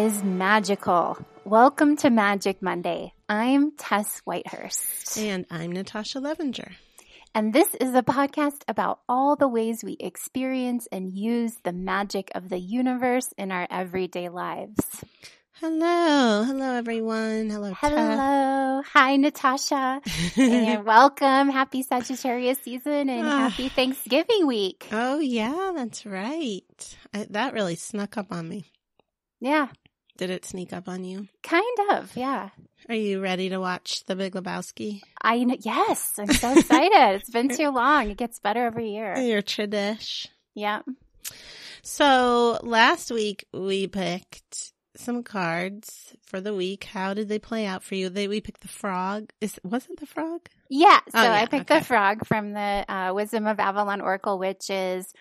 Is magical. Welcome to Magic Monday. I'm Tess Whitehurst. And I'm Natasha Levinger. And this is a podcast about all the ways we experience and use the magic of the universe in our everyday lives. Hello. Hello, everyone. Hello. Hello. Hi, Natasha. and welcome. Happy Sagittarius season and Ah. happy Thanksgiving week. oh, yeah, that's right. I, that really snuck up on me. Yeah, Did it sneak up on you? kind of. Yeah. Are you ready to watch The Big Lebowski? I know. Yes. I'm so excited. it's been too long. It gets better every year. Your tradish. Yeah. So last week we picked some cards for the week. How did they play out for you? They we picked the frog. Is was it the frog? Yeah. So Oh, yeah, I picked okay. the frog from the uh, Wisdom of Avalon Oracle, which is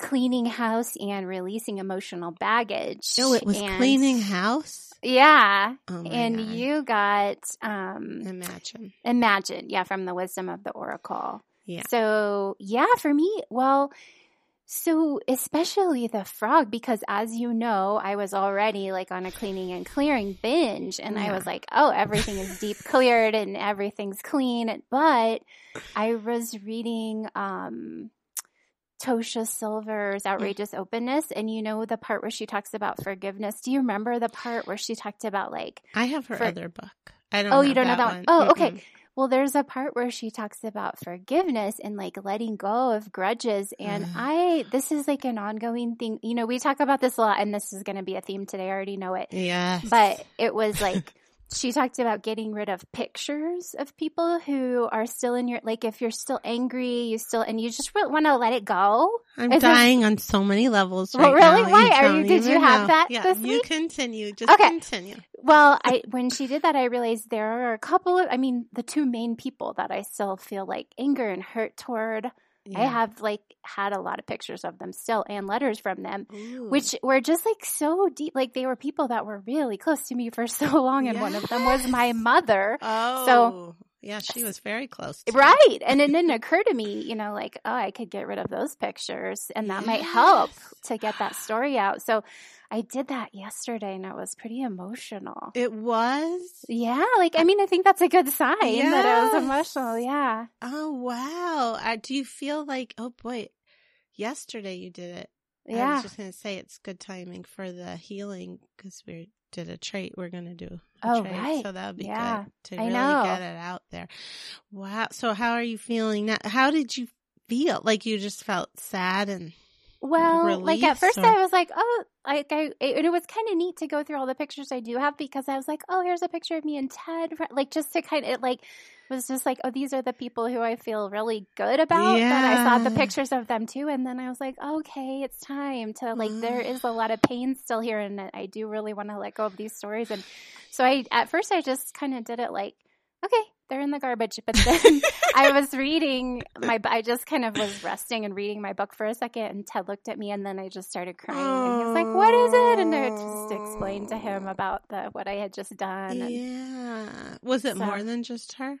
cleaning house and releasing emotional baggage. Oh, it was And- cleaning house. Yeah. Oh and God. you got um imagine. imagine, yeah, from the Wisdom of the Oracle. Yeah. So yeah, for me, well, so especially the frog, because as you know, I was already like on a cleaning and clearing binge, and I was like, oh, everything is deep cleared and everything's clean. But I was reading um Tosha Silver's Outrageous Openness, and you know the part where she talks about forgiveness. Do you remember the part where she talked about like I have her For- other book. I don't. Oh, you don't know that one? Oh, okay. Mm-mm. well, there's a part where she talks about forgiveness and like letting go of grudges. And Uh. I, this is like an ongoing thing. You know, we talk about this a lot, and this is going to be a theme today. I already know it. Yes. But it was like, she talked about getting rid of pictures of people who are still in your, like, if you're still angry, you still, and you just want to let it go. I'm Is dying on so many levels Well, really? now. Why? Are you- did you have know. that Yeah, this you week? continue. Just Okay. continue. Well, I when she did that, I realized there are a couple of. I mean, the two main people that I still feel like anger and hurt toward. I have like had a lot of pictures of them still and letters from them, Ooh. which were just like so deep. Like they were people that were really close to me for so long, and one of them was my mother. Oh. So yeah, she was very close. You. Right. And it didn't occur to me, you know, like, oh, I could get rid of those pictures and that might help to get that story out. So I did that yesterday and it was pretty emotional. It was. Yeah, like I mean, I think that's a good sign that it was emotional. Yeah, Oh wow. Uh, do you feel like? Oh boy, yesterday you did it. Yeah. I was just gonna say it's good timing for the healing because we did a trait. We're gonna do. A Oh, trait, right. So that would be Yeah, good to I really know. get it out there. Wow. So how are you feeling now? How did you feel? Like you just felt sad and Well, like at first or- I was like, oh, like I, it, and it was kind of neat to go through all the pictures I do have because I was like, oh, here's a picture of me and Ted, like just to kind of like was just like, oh, these are the people who I feel really good about. That I saw the pictures of them too, and then I was like, okay, it's time to like. There mm. is a lot of pain still here, and I do really want to let go of these stories. And so I, at first, I just kind of did it like, okay, they're in the garbage. But then I was reading my, I just kind of was resting and reading my book for a second, and Ted looked at me, and then I just started crying, and he was like, "What is it?" And I just explained to him about the what I had just done. And yeah. Was it So- more than just her?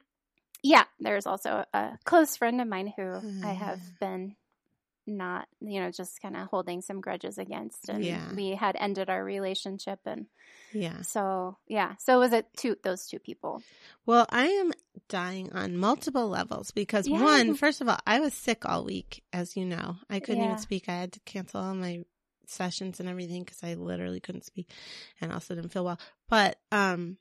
yeah, there's also a close friend of mine who I have Mm. been not, you know, just kind of holding some grudges against, and Yeah. we had ended our relationship, and Yeah. so yeah, so it was it two those two people. Well, I am dying on multiple levels because Yeah. one, first of all, I was sick all week, as you know. I couldn't Yeah. even speak. I had to cancel all my sessions and everything because I literally couldn't speak and also didn't feel well. But, um,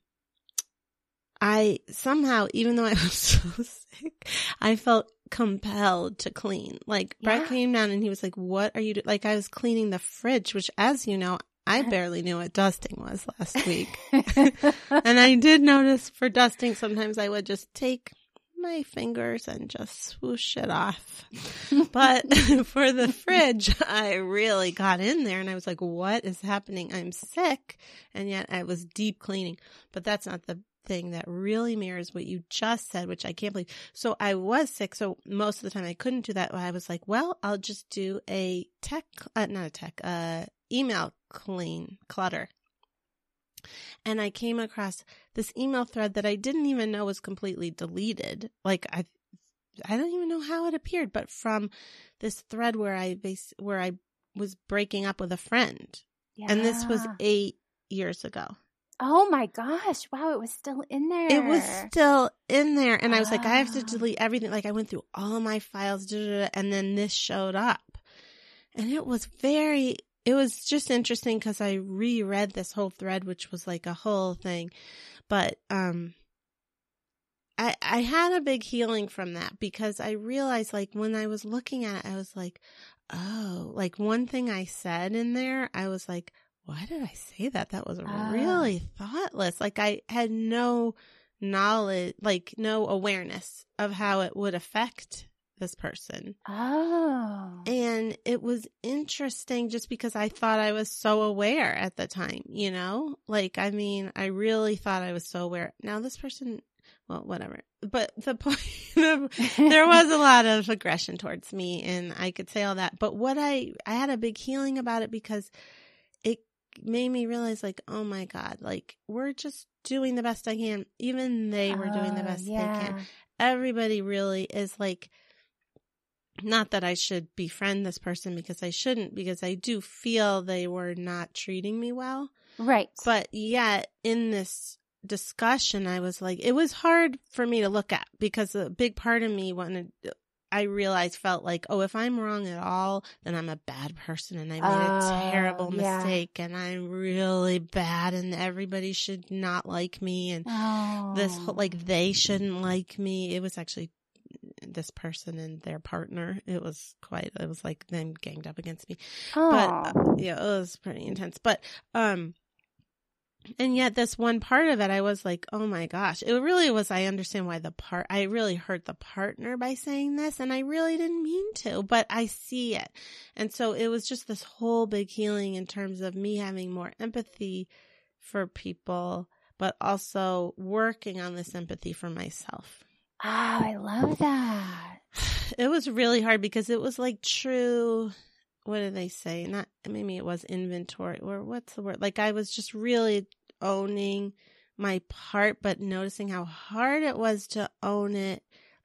I somehow, even though I was so sick, I felt compelled to clean. Like Brett Yeah. came down and he was like, what are you do-? Like I was cleaning the fridge, which as you know, I uh-huh. barely knew what dusting was last week. And I did notice for dusting, sometimes I would just take my fingers and just swoosh it off. But for the fridge, I really got in there and I was like, what is happening? I'm sick. And yet I was deep cleaning, but that's not the thing that really mirrors what you just said, which I can't believe. So I was sick. So most of the time I couldn't do that. I was like, well, I'll just do a tech, uh, not a tech, uh, email clean clutter. And I came across this email thread that I didn't even know was completely deleted. Like I, I don't even know how it appeared, but from this thread where I base, where I was breaking up with a friend. And this was eight years ago. Oh my gosh. Wow, it was still in there. It was still in there. And I was like, I have to delete everything. Like I went through all my files, da, da, da, and then this showed up. And it was very, it was just interesting because I reread this whole thread, which was like a whole thing. But, um, I, I had a big healing from that because I realized like when I was looking at it, I was like, oh, like one thing I said in there, I was like, why did I say that? That was Ah. really thoughtless. Like I had no knowledge, like no awareness of how it would affect this person. Oh. And it was interesting just because I thought I was so aware at the time, you know? Like, I mean, I really thought I was so aware. Now this person, well, whatever. But the point there was a lot of aggression towards me and I could say all that. But what I, I had a big healing about it because made me realize like, oh my God, like we're just doing the best I can. Even they were doing the Oh, best yeah. they can everybody really is like not that I should befriend this person because I shouldn't because I do feel they were not treating me well Right. but yet in this discussion I was like it was hard for me to look at because a big part of me wanted I realized felt like oh if I'm wrong at all then I'm a bad person and I made Oh, a terrible yeah. mistake and I'm really bad and everybody should not like me and oh. this whole, like they shouldn't like me. It was actually this person and their partner. It was quite. It was like them ganged up against me. But Oh. uh, yeah, it was pretty intense. But um, and yet this one part of it, I was like, oh my gosh, it really was. I understand why the part. I really hurt the partner by saying this, and I really didn't mean to, but I see it, and so it was just this whole big healing in terms of me having more empathy for people but also working on this empathy for myself. Oh, I love that. It was really hard because it was like true. What did they say? Not maybe it was inventory or what's the word? Like I was just really owning my part, but noticing how hard it was to own it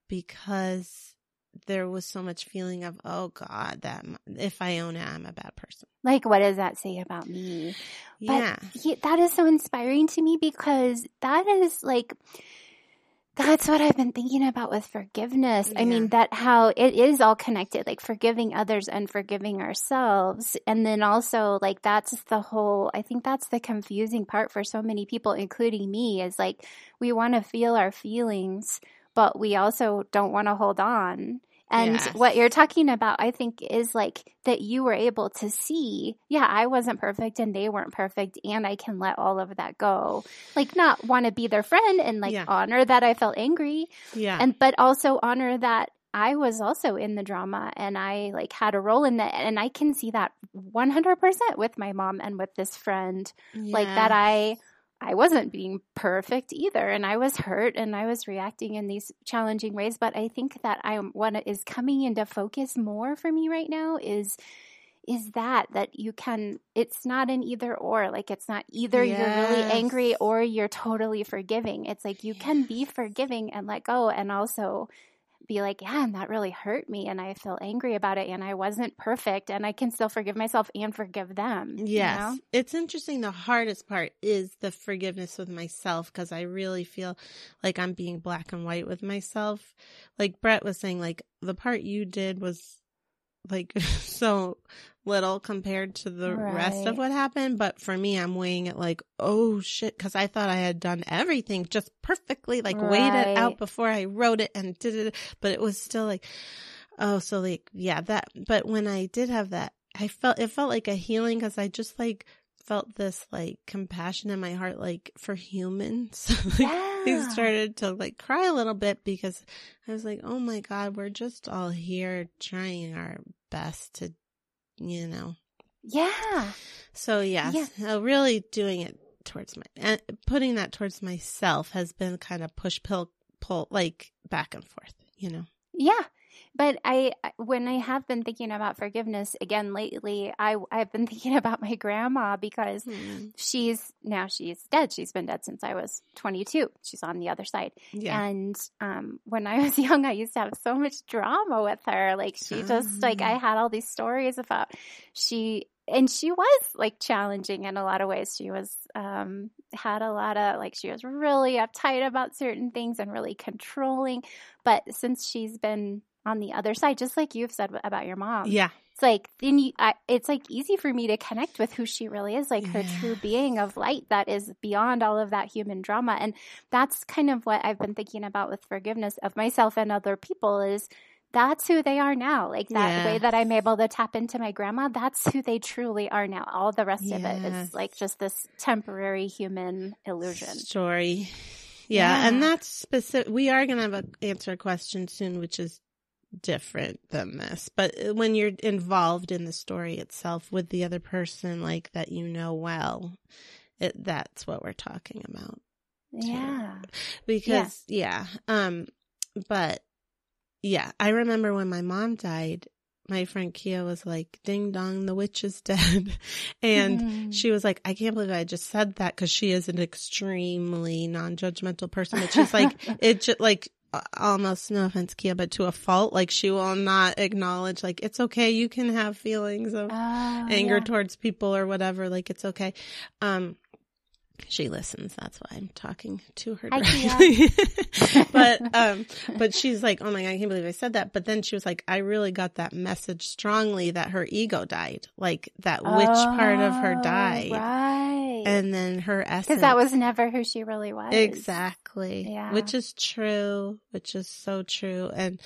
because there was so much feeling of, oh God, that if I own it, I'm a bad person. Like, what does that say about me? But yeah. that is so inspiring to me because that is like, that's what I've been thinking about with forgiveness. I mean, that how it is all connected, like forgiving others and forgiving ourselves. And then also, like, that's the whole, I think that's the confusing part for so many people, including me, is like, we want to feel our feelings, but we also don't want to hold on. And Yes. what you're talking about, I think, is like that you were able to see, yeah, I wasn't perfect and they weren't perfect, and I can let all of that go. Like, not want to be their friend and like Yeah. honor that I felt angry, Yeah. and but also honor that I was also in the drama and I like had a role in that, and I can see that 100% with my mom and with this friend like that I I wasn't being perfect either and I was hurt and I was reacting in these challenging ways but I think that I what is coming into focus more for me right now is is that that you can it's not an either or like it's not either you're really angry or you're totally forgiving. It's like you can be forgiving and let go and also be like yeah and that really hurt me and I feel angry about it and I wasn't perfect and I can still forgive myself and forgive them you Yes. know? It's interesting. The hardest part is the forgiveness with myself because I really feel like I'm being black and white with myself. Like Brett was saying, like the part you did was like so little compared to the rest of what happened. But for me, I'm weighing it like, oh shit, because I thought I had done everything just perfectly, like weighed it out before I wrote it and did it. But it was still like, oh, so like, yeah, that. But when I did have that, I felt it felt like a healing because I just like felt this like compassion in my heart, like for humans. like, I started to like cry a little bit because I was like, oh my God, we're just all here trying our best to, you know. Yeah. So yes, Yeah. uh, really doing it towards my, and putting that towards myself has been kind of push pull pull like back and forth, you know. Yeah. But I, when I have been thinking about forgiveness again lately, I, I've been thinking about my grandma because she's now she's dead. She's been dead since I was 22. She's on the other side. Yeah. And um, when I was young, I used to have so much drama with her. Like she just like. I had all these stories about she and she was like challenging in a lot of ways. She was um had a lot of like she was really uptight about certain things and really controlling. But since she's been on the other side, just like you've said about your mom, Yeah. it's like then you, I, it's like easy for me to connect with who she really is, like her true being of light that is beyond all of that human drama. And that's kind of what I've been thinking about with forgiveness of myself and other people is that's who they are now. Like that way that I'm able to tap into my grandma, that's who they truly are now. All the rest of it is like just this temporary human illusion. story. Yeah, and that's specific. We are going to have a answer a question soon, which is different than this. But when you're involved in the story itself with the other person, like that you know well, it, that's what we're talking about. Yeah. Because yeah, um, but yeah, I remember when my mom died. My friend Kia was like, "Ding dong, the witch is dead," and Mhm. she was like, I can't believe I just said that because she is an extremely non-judgmental person. But she's like, it just like almost no offense, Kia, but to a fault. Like she will not acknowledge like it's okay. You can have feelings of Oh, anger yeah. towards people or whatever. Like it's okay. Um, she listens. That's why I'm talking to her directly. but um, but she's like, oh my god, I can't believe I said that. But then she was like, I really got that message strongly that her ego died, like that which part of her Oh, died, Right. And then her essence. Because that was never who she really was. exactly, Yeah. which is true, which is so true, and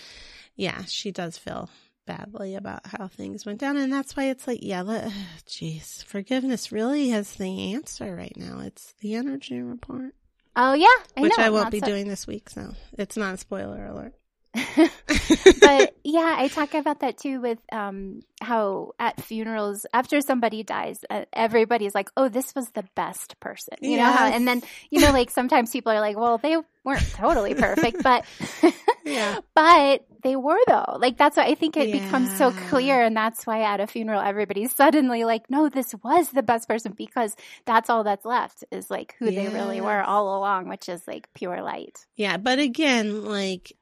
yeah, she does feel badly about how things went down, and that's why it's like, yeah, let, jeez, forgiveness really is the answer right now. It's the energy report, Oh yeah, I which know. I won't Not be so- doing this week, so it's not a spoiler alert. but yeah, I talk about that too with um, how at funerals, after somebody dies, uh, everybody's like, "Oh, this was the best person," you know. How, and then you know, like sometimes people are like, "Well, they weren't totally perfect, but Yeah. but they were though." Like that's why I think it becomes so clear, and that's why at a funeral, everybody's suddenly like, "No, this was the best person," because that's all that's left is like who they really were all along, which is like pure light. Yeah, but again, like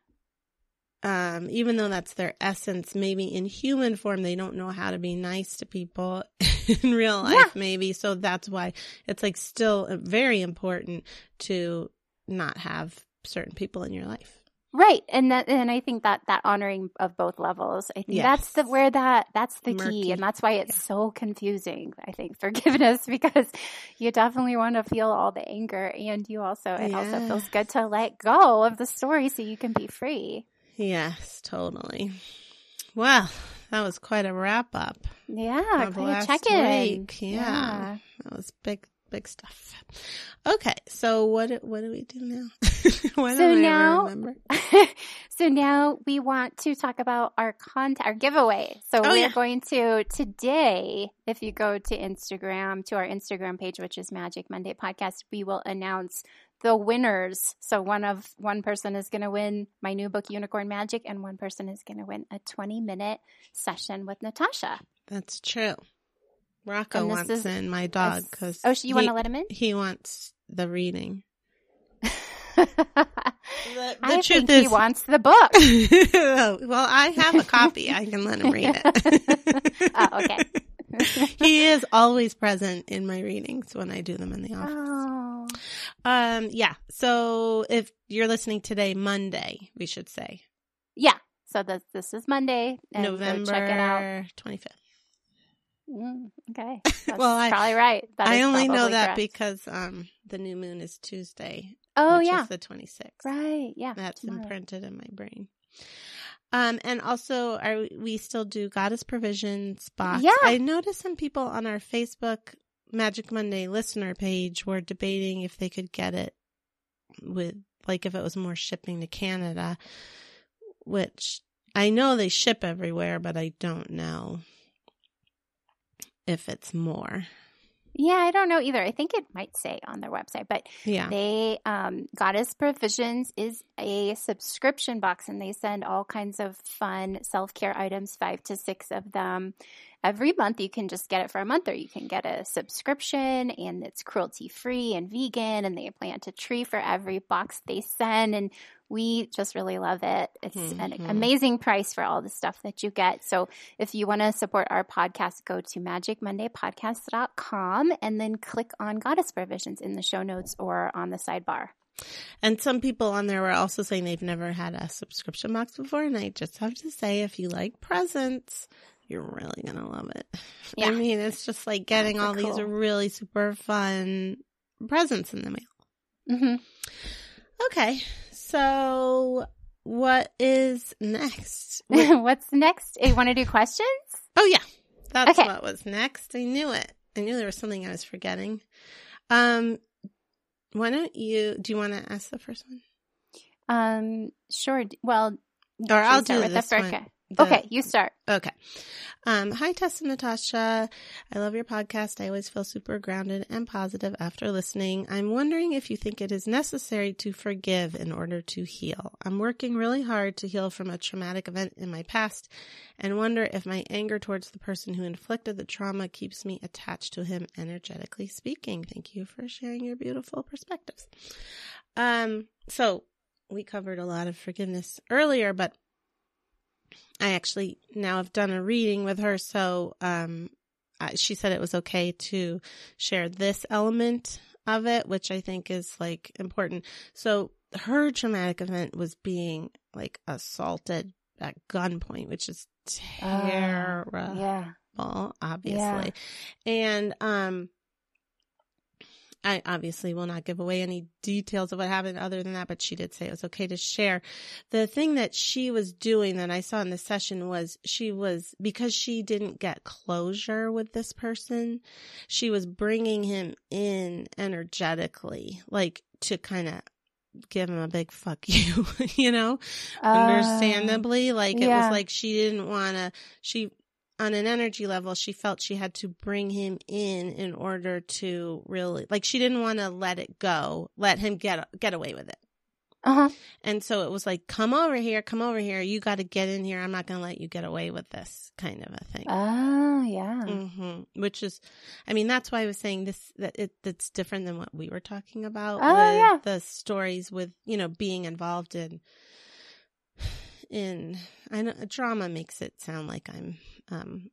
um even though that's their essence, maybe in human form they don't know how to be nice to people in real life Yeah. maybe. So that's why it's like still uh, very important to not have certain people in your life. Right. And that and I think that that honoring of both levels, I think that's the where that that's the Murky. key and that's why it's so confusing, I think, forgiveness because you definitely want to feel all the anger and you also it also feels good to let go of the story so you can be free. Yes, totally. Well, that was quite a wrap up. Yeah, quite a check in. week, yeah. That was big big stuff. Okay, so what do- what do we do now? Why So now- remember? so now we want to talk about our content, our giveaway. So Oh, we're yeah. going to today, if you go to Instagram, to our Instagram page, which is Magic Monday Podcast, we will announce the winners. So one of one person is going to win my new book, Unicorn Magic, and one person is going to win a 20 minute session with Natasha. That's true. Rocco And wants is- in my dog because Oh, you want to let him in? he wants the reading. The, I think he wants the book. well, I have a copy. I can let him read it. Oh, okay. he is always present in my readings when I do them in the office. Oh. Um, yeah. So if you're listening today, Monday, we should say Yeah. So this this is Monday. And November check it out. 25th. Mm, okay. That's Well, I- probably right. That I only know that correct. because um the new moon is Tuesday. Oh which yeah. is the 26th. Right. Yeah. That's tomorrow. imprinted in my brain. Um, and also, are we still do Goddess Provisions box? Yeah. I noticed some people on our Facebook Magic Monday listener page were debating if they could get it with, like, if it was more shipping to Canada, which I know they ship everywhere, but I don't know if it's more. Yeah, I don't know either. I think it might say on their website, but Yeah. they um Goddess Provisions is a subscription box and they send all kinds of fun self-care items, 5 to 6 of them every month. You can just get it for a month or you can get a subscription and it's cruelty free and vegan and they plant a tree for every box they send. And we just really love it. It's mm-hmm. an amazing price for all the stuff that you get. So if you want to support our podcast, go to magicmondaypodcast.com and then click on Goddess Provisions in the show notes or on the sidebar. And some people on there were also saying they've never had a subscription box before. And I just have to say, if you like presents, you're really going to love it. Yeah. I mean, it's just like getting all cool. these really super fun presents in the mail. Mm-hmm. Okay. So what is next? What's next? You want to do questions? Oh, yeah. That's okay. what was next. I knew it. I knew there was something I was forgetting. Um, why don't you? Do you want to ask the first one? Um, sure. Well, or I'll do with this the first. One. The, okay, you start. Okay. Um, hi, Tess and Natasha. I love your podcast. I always feel super grounded and positive after listening. I'm wondering if you think it is necessary to forgive in order to heal. I'm working really hard to heal from a traumatic event in my past and wonder if my anger towards the person who inflicted the trauma keeps me attached to him energetically speaking. Thank you for sharing your beautiful perspectives. Um, so we covered a lot of forgiveness earlier, but I actually now have done a reading with her, so um, she said it was okay to share this element of it, which I think is like important. So her traumatic event was being like assaulted at gunpoint, which is terrible, uh, yeah. obviously. Yeah. And um I obviously will not give away any details of what happened other than that, but she did say it was okay to share. The thing that she was doing that I saw in the session was she was, because she didn't get closure with this person, she was bringing him in energetically, like to kind of give him a big fuck you, you know, uh, understandably. Like yeah. it was like she didn't want to, she on an energy level, she felt she had to bring him in in order to really, like, she didn't want to let it go, let him get, get away with it. Uh-huh. And so it was like, come over here, come over here. You got to get in here. I'm not going to let you get away with this kind of a thing. Oh, yeah. Mm-hmm. Which is, I mean, that's why I was saying this, that it, it's different than what we were talking about. Oh, yeah. The stories with, you know, being involved in, in, I know drama makes it sound like I'm um,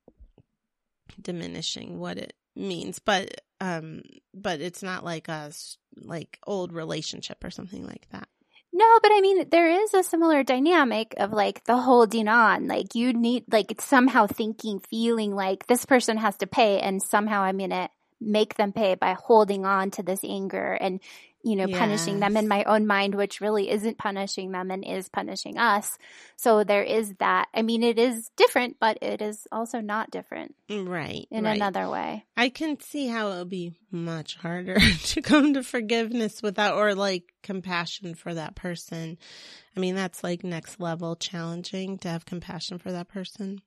diminishing what it means, but um, but it's not like a like old relationship or something like that. No, but I mean, there is a similar dynamic of like the holding on. Like you need, like somehow thinking, feeling like this person has to pay and somehow I'm going to make them pay by holding on to this anger. And you know, yes. punishing them in my own mind, which really isn't punishing them and is punishing us. So there is that. I mean, it is different, but it is also not different. Mm, right. In right. another way. I can see how it would be much harder to come to forgiveness without, or like compassion for that person. I mean, that's like next level challenging to have compassion for that person.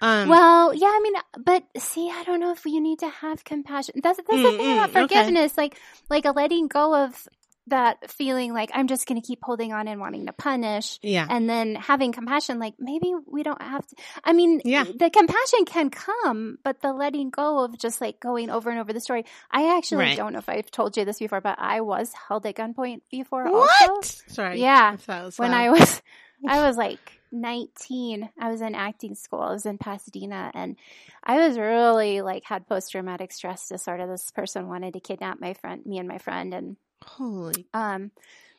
Um, well, yeah, I mean, but see, I don't know if you need to have compassion. That's that's mm, the thing about forgiveness, okay. like like a letting go of that feeling like I'm just going to keep holding on and wanting to punish. Yeah. And then having compassion, like maybe we don't have to. I mean, yeah. the compassion can come, but the letting go of just like going over and over the story. I actually right. don't know if I've told you this before, but I was held at gunpoint before. What? Also. Sorry. Yeah. when I was, I was like 19, I was in acting school. I was in Pasadena and I was really like had post traumatic stress disorder. This person wanted to kidnap my friend, me and my friend and holy um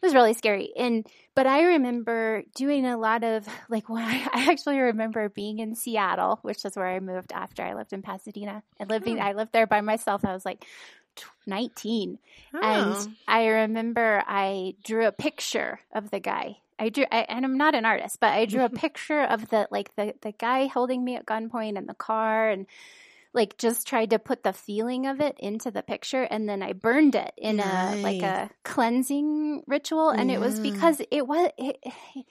it was really scary. And but I remember doing a lot of like when I, I actually remember being in Seattle, which is where I moved after I lived in Pasadena and living oh. I lived there by myself. I was like 19 oh. and I remember I drew a picture of the guy I drew, I, and I'm not an artist, but I drew a picture of the like the the guy holding me at gunpoint in the car, and like just tried to put the feeling of it into the picture, and then I burned it in nice. a like a cleansing ritual, and yeah. it was because it was. It, it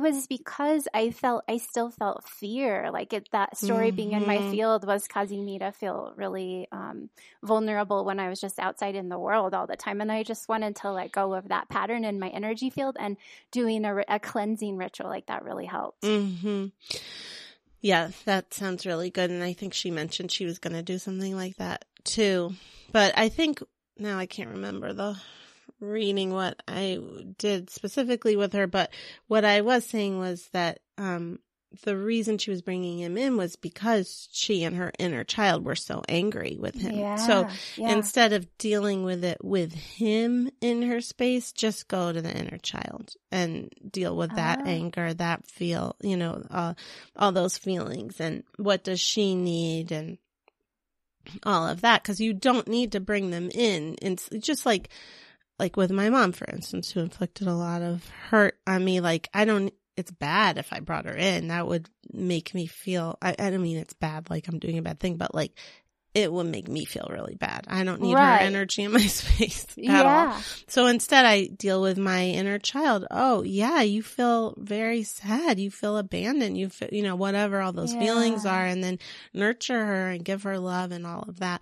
was because I felt I still felt fear. Like it, that story mm-hmm. being in my mm-hmm. field was causing me to feel really um, vulnerable when I was just outside in the world all the time, and I just wanted to let go of that pattern in my energy field. And doing a, a cleansing ritual like that really helped. Mm-hmm. Yeah, that sounds really good. And I think she mentioned she was going to do something like that too. But I think now I can't remember the reading what I did specifically with her, but what I was saying was that, um, the reason she was bringing him in was because she and her inner child were so angry with him. Yeah, so yeah. instead of dealing with it with him in her space, just go to the inner child and deal with that Ah. anger, that feel, you know, uh, all those feelings and what does she need and all of that. Cause you don't need to bring them in. It's just like, like with my mom, for instance, who inflicted a lot of hurt on me. Like I don't, it's bad if I brought her in. That would make me feel, I, I don't mean it's bad, like I'm doing a bad thing, but like it would make me feel really bad. I don't need Right. her energy in my space at all. So instead I deal with my inner child. Oh yeah, you feel very sad. You feel abandoned. You feel, you know, whatever all those feelings are and then nurture her and give her love and all of that.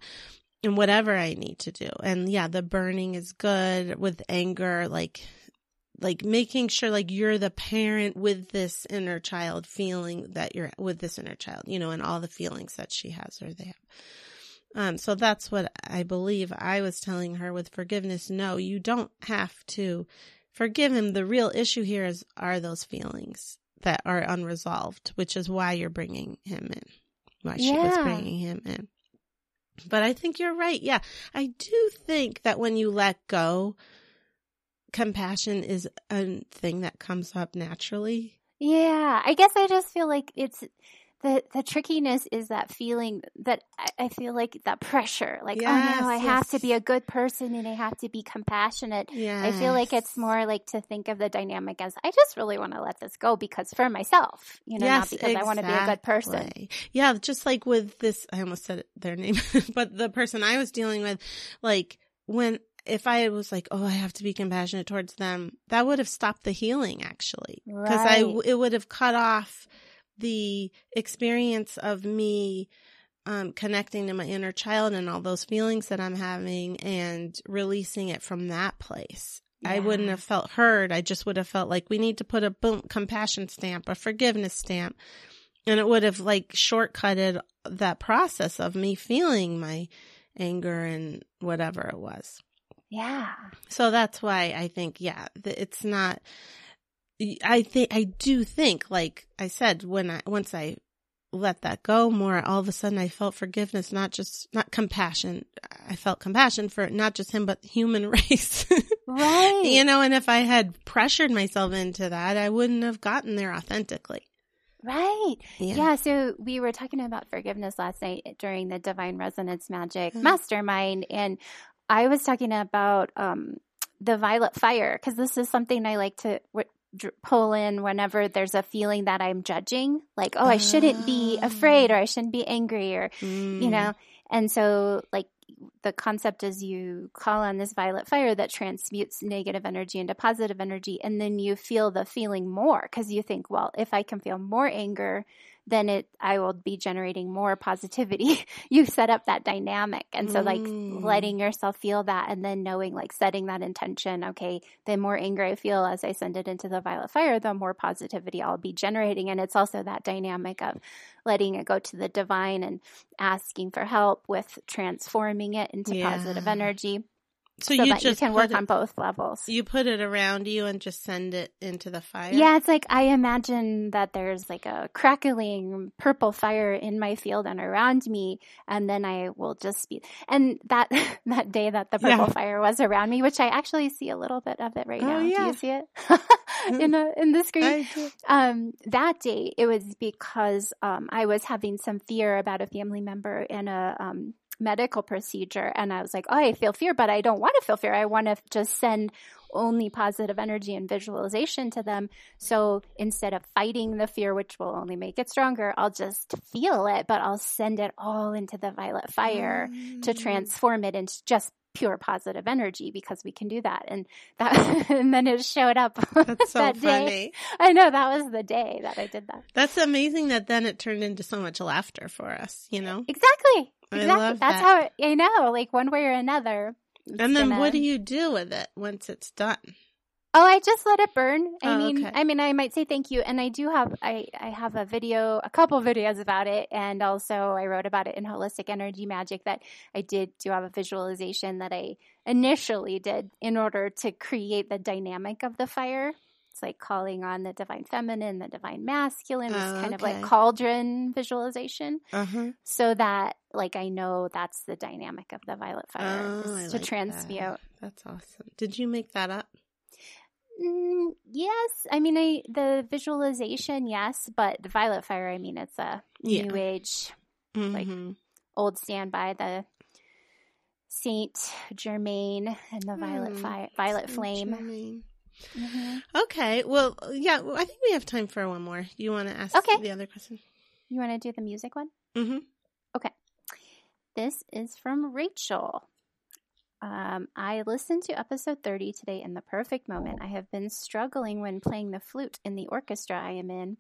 And whatever I need to do. And yeah, the burning is good with anger, like, like making sure like you're the parent with this inner child feeling that you're with this inner child, you know, and all the feelings that she has or they have. Um, so that's what I believe I was telling her with forgiveness. No, you don't have to forgive him. The real issue here is, are those feelings that are unresolved, which is why you're bringing him in, why she was bringing him in. But I think you're right. Yeah. I do think that when you let go, compassion is a thing that comes up naturally. Yeah, I guess I just feel like it's the the trickiness is that feeling that I, feel like that pressure, like oh no, I Yes, have to be a good person and I have to be compassionate. Yeah. I feel like it's more like to think of the dynamic as I just really want to let this go because for myself, you know, not because I want to be a good person. Yeah, just like with this, I almost said their name, but the person I was dealing with, like when, if I was like, oh, I have to be compassionate towards them, that would have stopped the healing actually. Cause I, it would have cut off the experience of me um, connecting to my inner child and all those feelings that I'm having and releasing it from that place. I wouldn't have felt heard. I just would have felt like we need to put a boom compassion stamp, a forgiveness stamp. And it would have like shortcutted that process of me feeling my anger and whatever it was. Yeah. So that's why I think, yeah, it's not, I think, I do think, like I said, when I, once I let that go more, all of a sudden I felt forgiveness, not just, not compassion. I felt compassion for not just him, but human race. Right. you know, and if I had pressured myself into that, I wouldn't have gotten there authentically. Right. Yeah. Yeah. so we were talking about forgiveness last night during the Divine Resonance Magic Mhm. Mastermind, and I was talking about um, the violet fire because this is something I like to dr- pull in whenever there's a feeling that I'm judging, like, oh, I shouldn't be afraid or I shouldn't be angry or, you Mm. know, and so like the concept is you call on this violet fire that transmutes negative energy into positive energy and then you feel the feeling more because you think well if i can feel more anger then it i will be generating more positivity you set up that dynamic and so like Mm. letting yourself feel that and then knowing like setting that intention okay the more anger i feel as i send it into the violet fire the more positivity i'll be generating and it's also that dynamic of letting it go to the divine and asking for help with transforming it into Yeah. positive energy So, so, you that just you can work it- on both levels. You put it around you and just send it into the fire. Yeah, it's like I imagine that there's like a crackling purple fire in my field and around me, and then I will just be. And that that day that the purple Yeah. fire was around me, which I actually see a little bit of it right Oh, now. Do yeah. you see it in the in the screen? Um, that day it was because um, I was having some fear about a family member in a um, medical procedure, and I was like, "Oh, I feel fear, but I don't want to feel fear. I want to just send only positive energy and visualization to them. So instead of fighting the fear, which will only make it stronger, I'll just feel it, but I'll send it all into the violet fire to Mm. transform it into just." Pure positive energy because we can do that, and that, and then it showed up That's so that day. funny. I know that was the day that I did that. That's amazing that then it turned into so much laughter for us, you know? Exactly. I Exactly. That's that. how it, I know, like one way or another. And then gonna- what do you do with it once it's done? Oh, I just let it burn. I Oh, mean, okay. I mean, I might say thank you, and I do have, I, I have a video, a couple videos about it, and also I wrote about it in Holistic Energy Magic. That I did do have a visualization that I initially did in order to create the dynamic of the fire. It's like calling on the divine feminine, the divine masculine, this Oh, kind of like cauldron visualization, Uh huh. so that like I know that's the dynamic of the violet fire Oh, is to like transmute. that. That's awesome. Did you make that up? Mm, yes, I mean I the visualization, yes, but the violet fire, I mean it's a Yeah. new age like- Mhm. old standby, the Saint Germain and the violet Hmm, fire, violet Saint flame. Germain. hmm Okay. Well, yeah. well, I think we have time for one more. You want to ask Okay. the other question? You want to do the music one? Mm-hmm. Okay. This is from Rachel. Um, I listened to episode 30 today in the perfect moment. I have been struggling when playing the flute in the orchestra I am in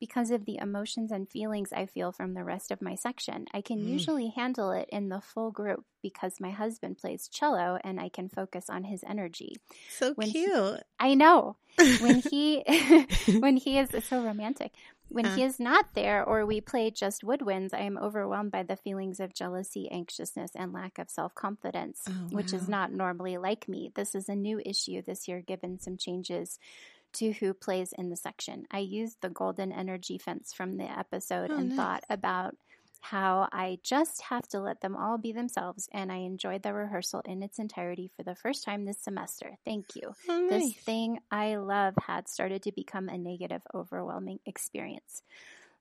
because of the emotions and feelings I feel from the rest of my section. I can Mm. usually handle it in the full group because my husband plays cello and I can focus on his energy. So When he- cute. I know when he when he is so romantic when Uh. he is not there or we play just woodwinds i am overwhelmed by the feelings of jealousy anxiousness and lack of self-confidence Oh, which is not normally like me this is a new issue this year given some changes to who plays in the section i used the golden energy fence from the episode Oh, and nice. thought about how I just have to let them all be themselves, and I enjoyed the rehearsal in its entirety for the first time this semester. Thank you Oh, this thing I love had started to become a negative, overwhelming experience.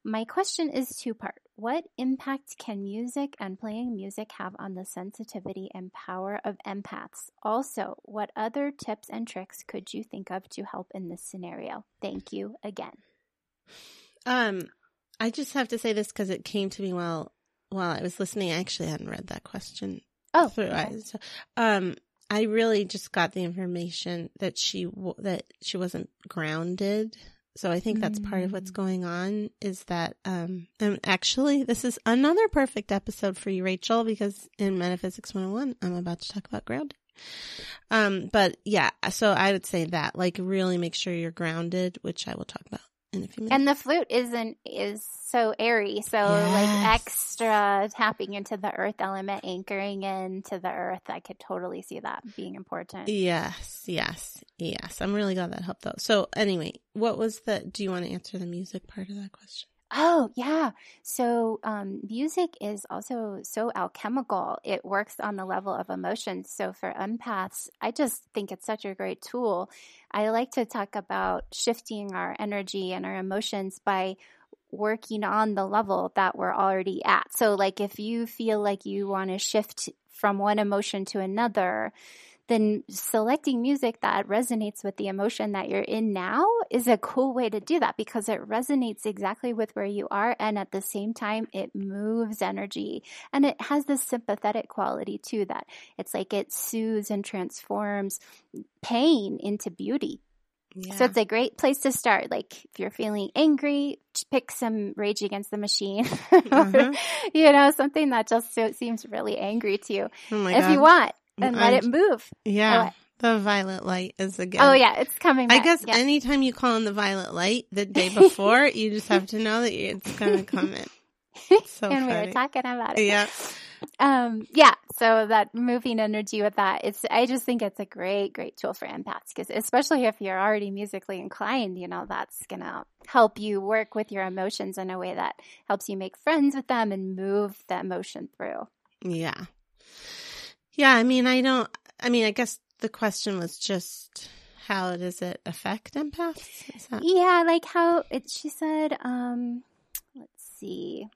My question is two part. What impact can music and playing music have on the sensitivity and power of empaths? Also, what other tips and tricks could you think of to help in this scenario? Thank you again. Um, I just have to say this because it came to me while while I was listening. I actually hadn't read that question Oh, through. okay. So, um, I really just got the information that she w- that she wasn't grounded. So I think that's part of what's Mm. going on is that um and actually this is another perfect episode for you Rachel because in Metaphysics 101 I'm about to talk about grounding. Um but yeah, so I would say that like really make sure you're grounded, which I will talk about in a few minutes. And the flute isn't is so airy, so Yes. like extra tapping into the earth element, anchoring into the earth. I could totally see that being important. Yes, yes, yes. I'm really glad that helped though. So anyway, what was the do you want to answer the music part of that question? Oh, yeah. So, um, music is also so alchemical. It works on the level of emotions. So, for empaths, I just think it's such a great tool. I like to talk about shifting our energy and our emotions by working on the level that we're already at. So, like, if you feel like you want to shift from one emotion to another, then selecting music that resonates with the emotion that you're in now is a cool way to do that because it resonates exactly with where you are and at the same time it moves energy and it has this sympathetic quality too that it's like it soothes and transforms pain into beauty Yeah. so it's a great place to start. Like if you're feeling angry, pick some Rage Against the Machine. Uh-huh. you know, something that just so, seems really angry to you. oh if god. you want, and let I'm- it move. Yeah. The violet light is again. Oh yeah, it's coming. I guess yeah. anytime you call in the violet light the day before, you just have to know that it's going to come in. So and we were talking about it. Yeah. Um, yeah. So that moving energy with that, it's, I just think it's a great, great tool for empaths because especially if you're already musically inclined, you know, that's going to help you work with your emotions in a way that helps you make friends with them and move the emotion through. Yeah. Yeah. I mean, I don't, I mean, I guess the question was just how does it affect empaths? That, Yeah. Like how it, she said, um, let's see.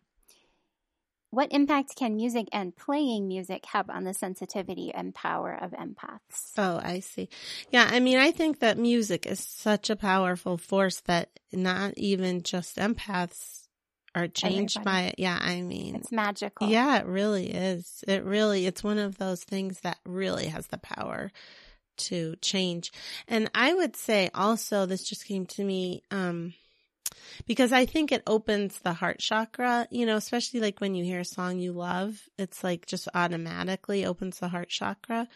What impact can music and playing music have on the sensitivity and power of empaths? Oh, I see. Yeah, I mean, I think that music is such a powerful force that not even just empaths are changed Everybody. by it. Yeah, I mean, It's magical. yeah, it really is. It really, it's one of those things that really has the power to change. And I would say also, this just came to me, um, because I think it opens the heart chakra, you know, especially like when you hear a song you love, it's like just automatically opens the heart chakra,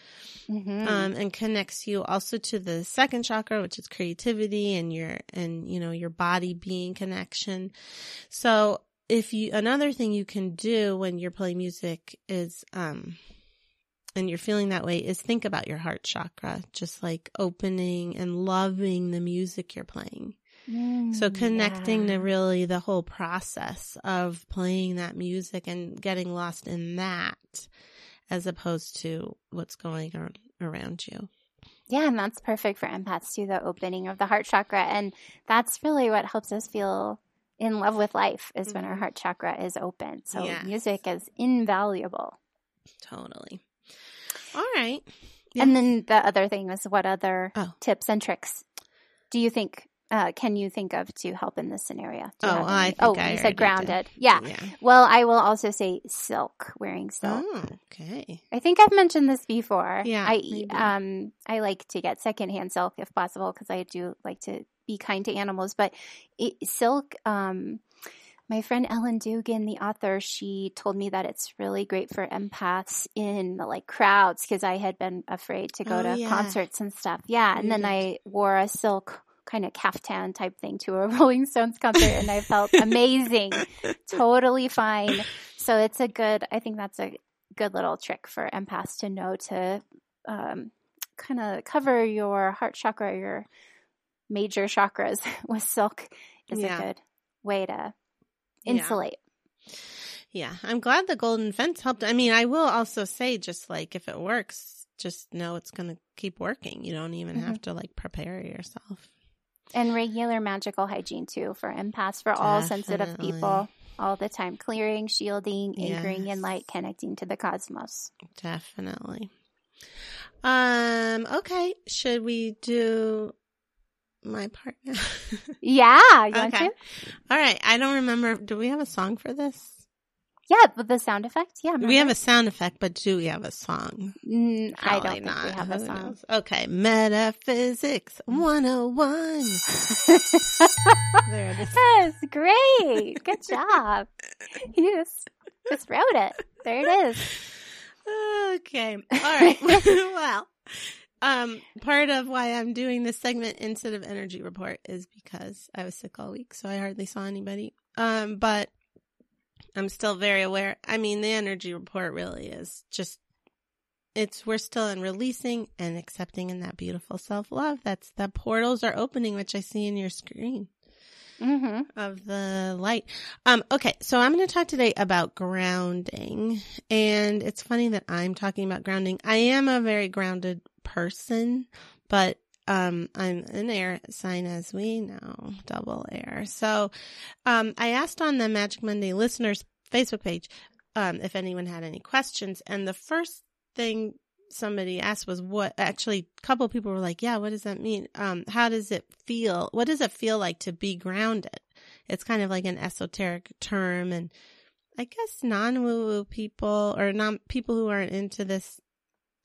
Mhm. um, and connects you also to the second chakra, which is creativity and your, and, you know, your body being connection. So if you, another thing you can do when you're playing music is, um, and you're feeling that way is think about your heart chakra, just like opening and loving the music you're playing. So Mm, connecting yeah. to really the whole process of playing that music and getting lost in that as opposed to what's going on around you. Yeah, and that's perfect for empaths too, the opening of the heart chakra. And that's really what helps us feel in love with life is when our Mhm. heart chakra is open. So Yes. music is invaluable. Totally. All right. And then the other thing is what other Oh. tips and tricks do you think uh, can you think of to help in this scenario? Oh, I think oh, I you said grounded. Yeah. Yeah. Well, I will also say silk, wearing silk. Oh, okay. I think I've mentioned this before. Yeah, I maybe. um I like to get secondhand silk if possible because I do like to be kind to animals. But it, silk, um, my friend Ellen Dugan, the author, she told me that it's really great for empaths in like crowds because I had been afraid to go Oh, to yeah. concerts and stuff. Yeah, and then I wore a silk kind of caftan type thing to a Rolling Stones concert and I felt amazing totally fine. So it's a good, I think that's a good little trick for empaths to know to um, kind of cover your heart chakra, your major chakras with silk is Yeah. a good way to insulate. Yeah, I'm glad the golden fence helped. I mean, I will also say, just like if it works, just know it's going to keep working. You don't even have to like prepare yourself. And regular magical hygiene too for empaths, for all sensitive people all the time. Clearing, shielding, anchoring in light, connecting to the cosmos. Definitely. Um. Okay. Should we do my part now? Yeah, you want okay. to? All right. I don't remember. Do we have a song for this? Yeah, but the sound effect. Yeah, We have a sound effect, but do we have a song? Mm, I don't Probably think not. we have a song. knows? Okay. Metaphysics 101. there it is. Yes, great. Good job. You just just wrote it. There it is. Okay. All right. well, um, part of why I'm doing this segment instead of energy report is because I was sick all week, so I hardly saw anybody. Um, but I'm still very aware. I mean, the energy report really is just it's we're still in releasing and accepting in that beautiful self love. That's the portals are opening, which I see in your screen hmm of the light. Um, okay, so I'm going to talk today about grounding. And it's funny that I'm talking about grounding. I am a very grounded person, but um, I'm an air sign as we know, double air. So um, I asked on the Magic Monday listeners Facebook page um, if anyone had any questions. And the first thing somebody asked was what actually a couple people were like yeah what does that mean um how does it feel what does it feel like to be grounded it's kind of like an esoteric term and i guess non-woo woo people or non people who aren't into this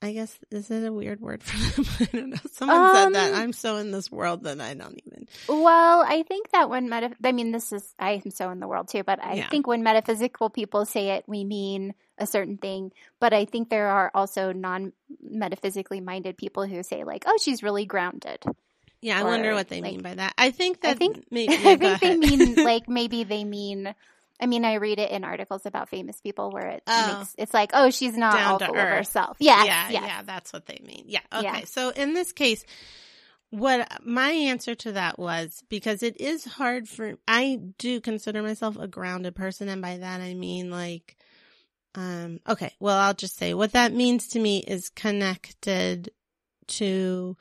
i guess this is it a weird word for them i don't know someone said that Um, i'm so in this world that i don't even Well, I think that when meta, I mean, this is, I am so in the world too, but I Yeah. think when metaphysical people say it, we mean a certain thing. But I think there are also non metaphysically minded people who say, like, oh, she's really grounded. yeah i Or, wonder what they like- mean by that i think that I think, maybe, yeah, go think they mean, like, maybe they mean, I mean, I read it in articles about famous people where it Oh. makes, it's like, oh, she's not Down all to full earth. of herself. Yes, yeah, yes. yeah, that's what they mean. Yeah. Okay. Yeah. So in this case, what my answer to that was because it is hard for I do consider myself a grounded person and by that I mean like um okay, well I'll just say what that means to me is connected to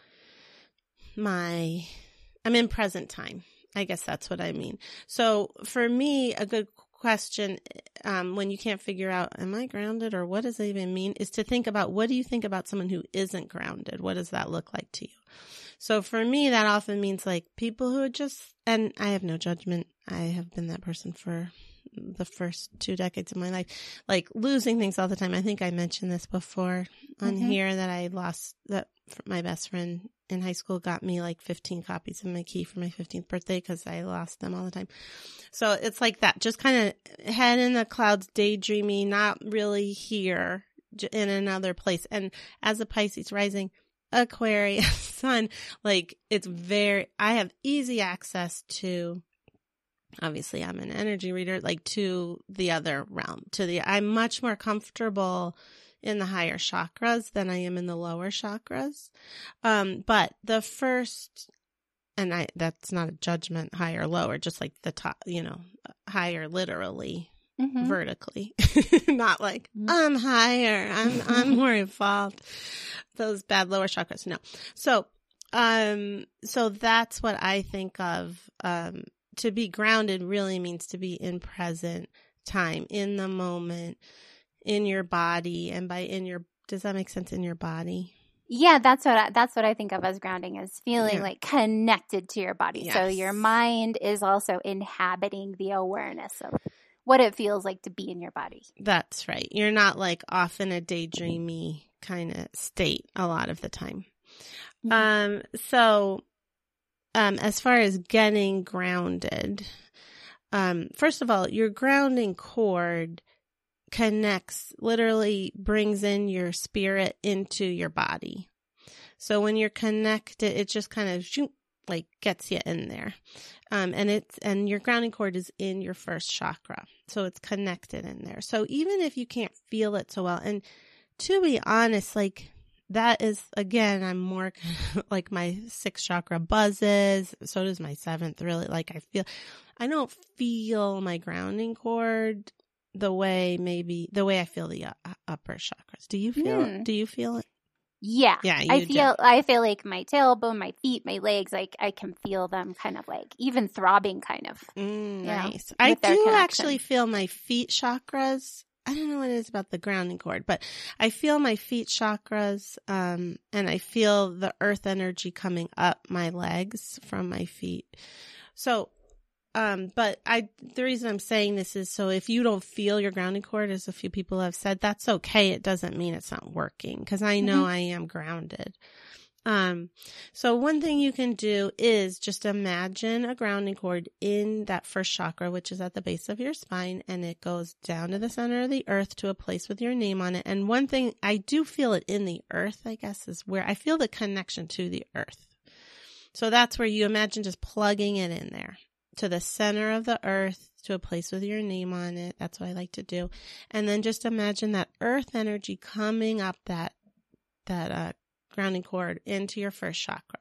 my I'm in present time. I guess that's what I mean. So for me, a good question um, when you can't figure out, am I grounded or what does it even mean, is to think about what do you think about someone who isn't grounded? What does that look like to you? So for me, that often means like people who are just, and I have no judgment. I have been that person for the first two decades of my life, like losing things all the time. I think I mentioned this before on Mhm. here that I lost that my best friend in high school got me like 15 copies of my key for my 15th birthday because I lost them all the time. So it's like that, just kind of head in the clouds, daydreaming, not really here in another place. And as a Pisces rising, Aquarius sun, like it's very, I have easy access to obviously I'm an energy reader, like to the other realm, to the, I'm much more comfortable in the higher chakras than I am in the lower chakras. Um, but the first, and I, that's not a judgment, higher, lower, just like the top, you know, higher literally. Mm-hmm. vertically not like mm-hmm. i'm higher i'm i'm more involved those bad lower chakras no so um so that's what i think of um to be grounded really means to be in present time, in the moment, in your body, and by in your does that make sense in your body? Yeah, that's what I, that's what I think of as grounding is feeling yeah. like connected to your body. Yes. So your mind is also inhabiting the awareness of what it feels like to be in your body. That's right. You're not like off in a daydreamy kind of state a lot of the time. Mm-hmm. Um so um, as far as getting grounded, um, first of all, your grounding cord connects, literally brings in your spirit into your body. So when you're connected, it just kind of shoot, like gets you in there. Um, and it's, and your grounding cord is in your first chakra. So it's connected in there. So even if you can't feel it so well, and to be honest, like that is again i'm more like my sixth chakra buzzes so does my seventh really like i feel i don't feel my grounding cord the way maybe the way i feel the uh, upper chakras do you feel mm. do you feel it yeah yeah i feel do. i feel like my tailbone my feet my legs like i can feel them kind of like even throbbing kind of mm, nice know, i do actually feel my feet chakras I don't know what it is about the grounding cord, but I feel my feet chakras, um, and I feel the earth energy coming up my legs from my feet. So, um, but I, the reason I'm saying this is so if you don't feel your grounding cord, as a few people have said, that's okay. It doesn't mean it's not working because I know mm-hmm. I am grounded. Um, so one thing you can do is just imagine a grounding cord in that first chakra, which is at the base of your spine, and it goes down to the center of the earth to a place with your name on it. And one thing I do feel it in the earth, I guess, is where I feel the connection to the earth. So that's where you imagine just plugging it in there to the center of the earth to a place with your name on it. That's what I like to do. And then just imagine that earth energy coming up that, that, uh, grounding cord into your first chakra.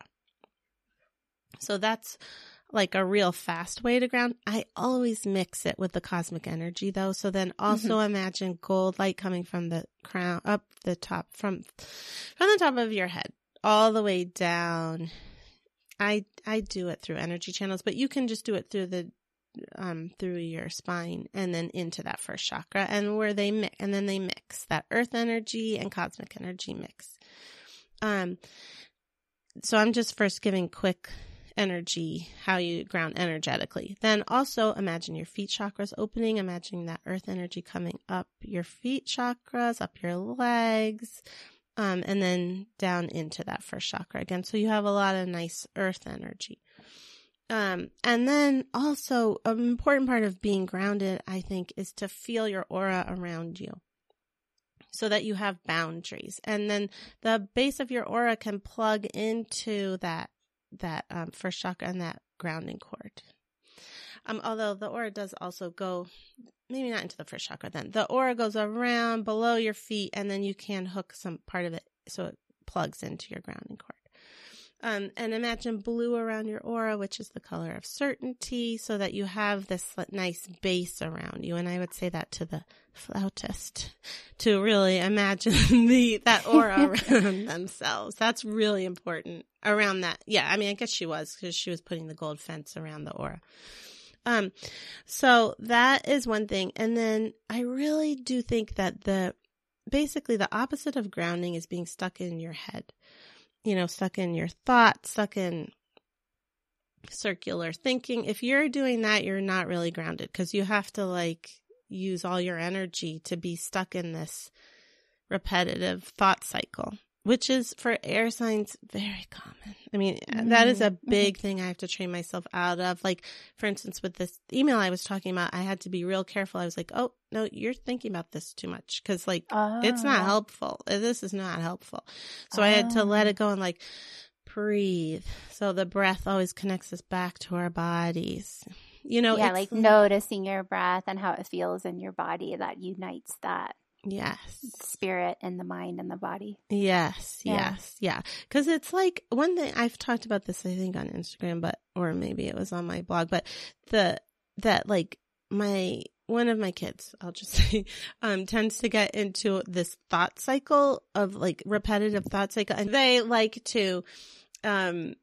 So that's like a real fast way to ground. I always mix it with the cosmic energy though. So then also mm-hmm. imagine gold light coming from the crown up the top from from the top of your head all the way down. I I do it through energy channels, but you can just do it through the um through your spine and then into that first chakra and where they mix and then they mix that earth energy and cosmic energy mix. Um, so I'm just first giving quick energy, how you ground energetically. Then also imagine your feet chakras opening, imagining that earth energy coming up your feet chakras, up your legs, um, and then down into that first chakra again. So you have a lot of nice earth energy. Um, and then also an important part of being grounded, I think, is to feel your aura around you so that you have boundaries. And then the base of your aura can plug into that, that, um, first chakra and that grounding cord. Um, although the aura does also go, maybe not into the first chakra then. The aura goes around below your feet and then you can hook some part of it so it plugs into your grounding cord. Um, and imagine blue around your aura, which is the color of certainty, so that you have this nice base around you. And I would say that to the flautist to really imagine the that aura around themselves. That's really important around that. Yeah, I mean, I guess she was because she was putting the gold fence around the aura. Um, so that is one thing. And then I really do think that the basically the opposite of grounding is being stuck in your head you know, stuck in your thoughts, stuck in circular thinking. If you're doing that, you're not really grounded because you have to like use all your energy to be stuck in this repetitive thought cycle. Which is for air signs very common. I mean, that is a Mm, big thing I have to train myself out of. Like, for instance, with this email I was talking about, I had to be real careful. I was like, oh, no, you're thinking about this too much because, like, it's not Oh. helpful. Uh, This is not helpful. So I had to let Oh. it go and, like, breathe. So the breath always connects us back to our bodies. You know, yeah, it's like noticing your breath and how it feels in your body that unites that Yes. spirit and the mind and the body. Yes, Yeah. yes, yeah. Because it's like one thing I've talked about this, I think, on Instagram, but or maybe it was on my blog, but the that like my one of my kids, I'll just say, um, tends to get into this thought cycle of like repetitive thought cycle, and they like to, um,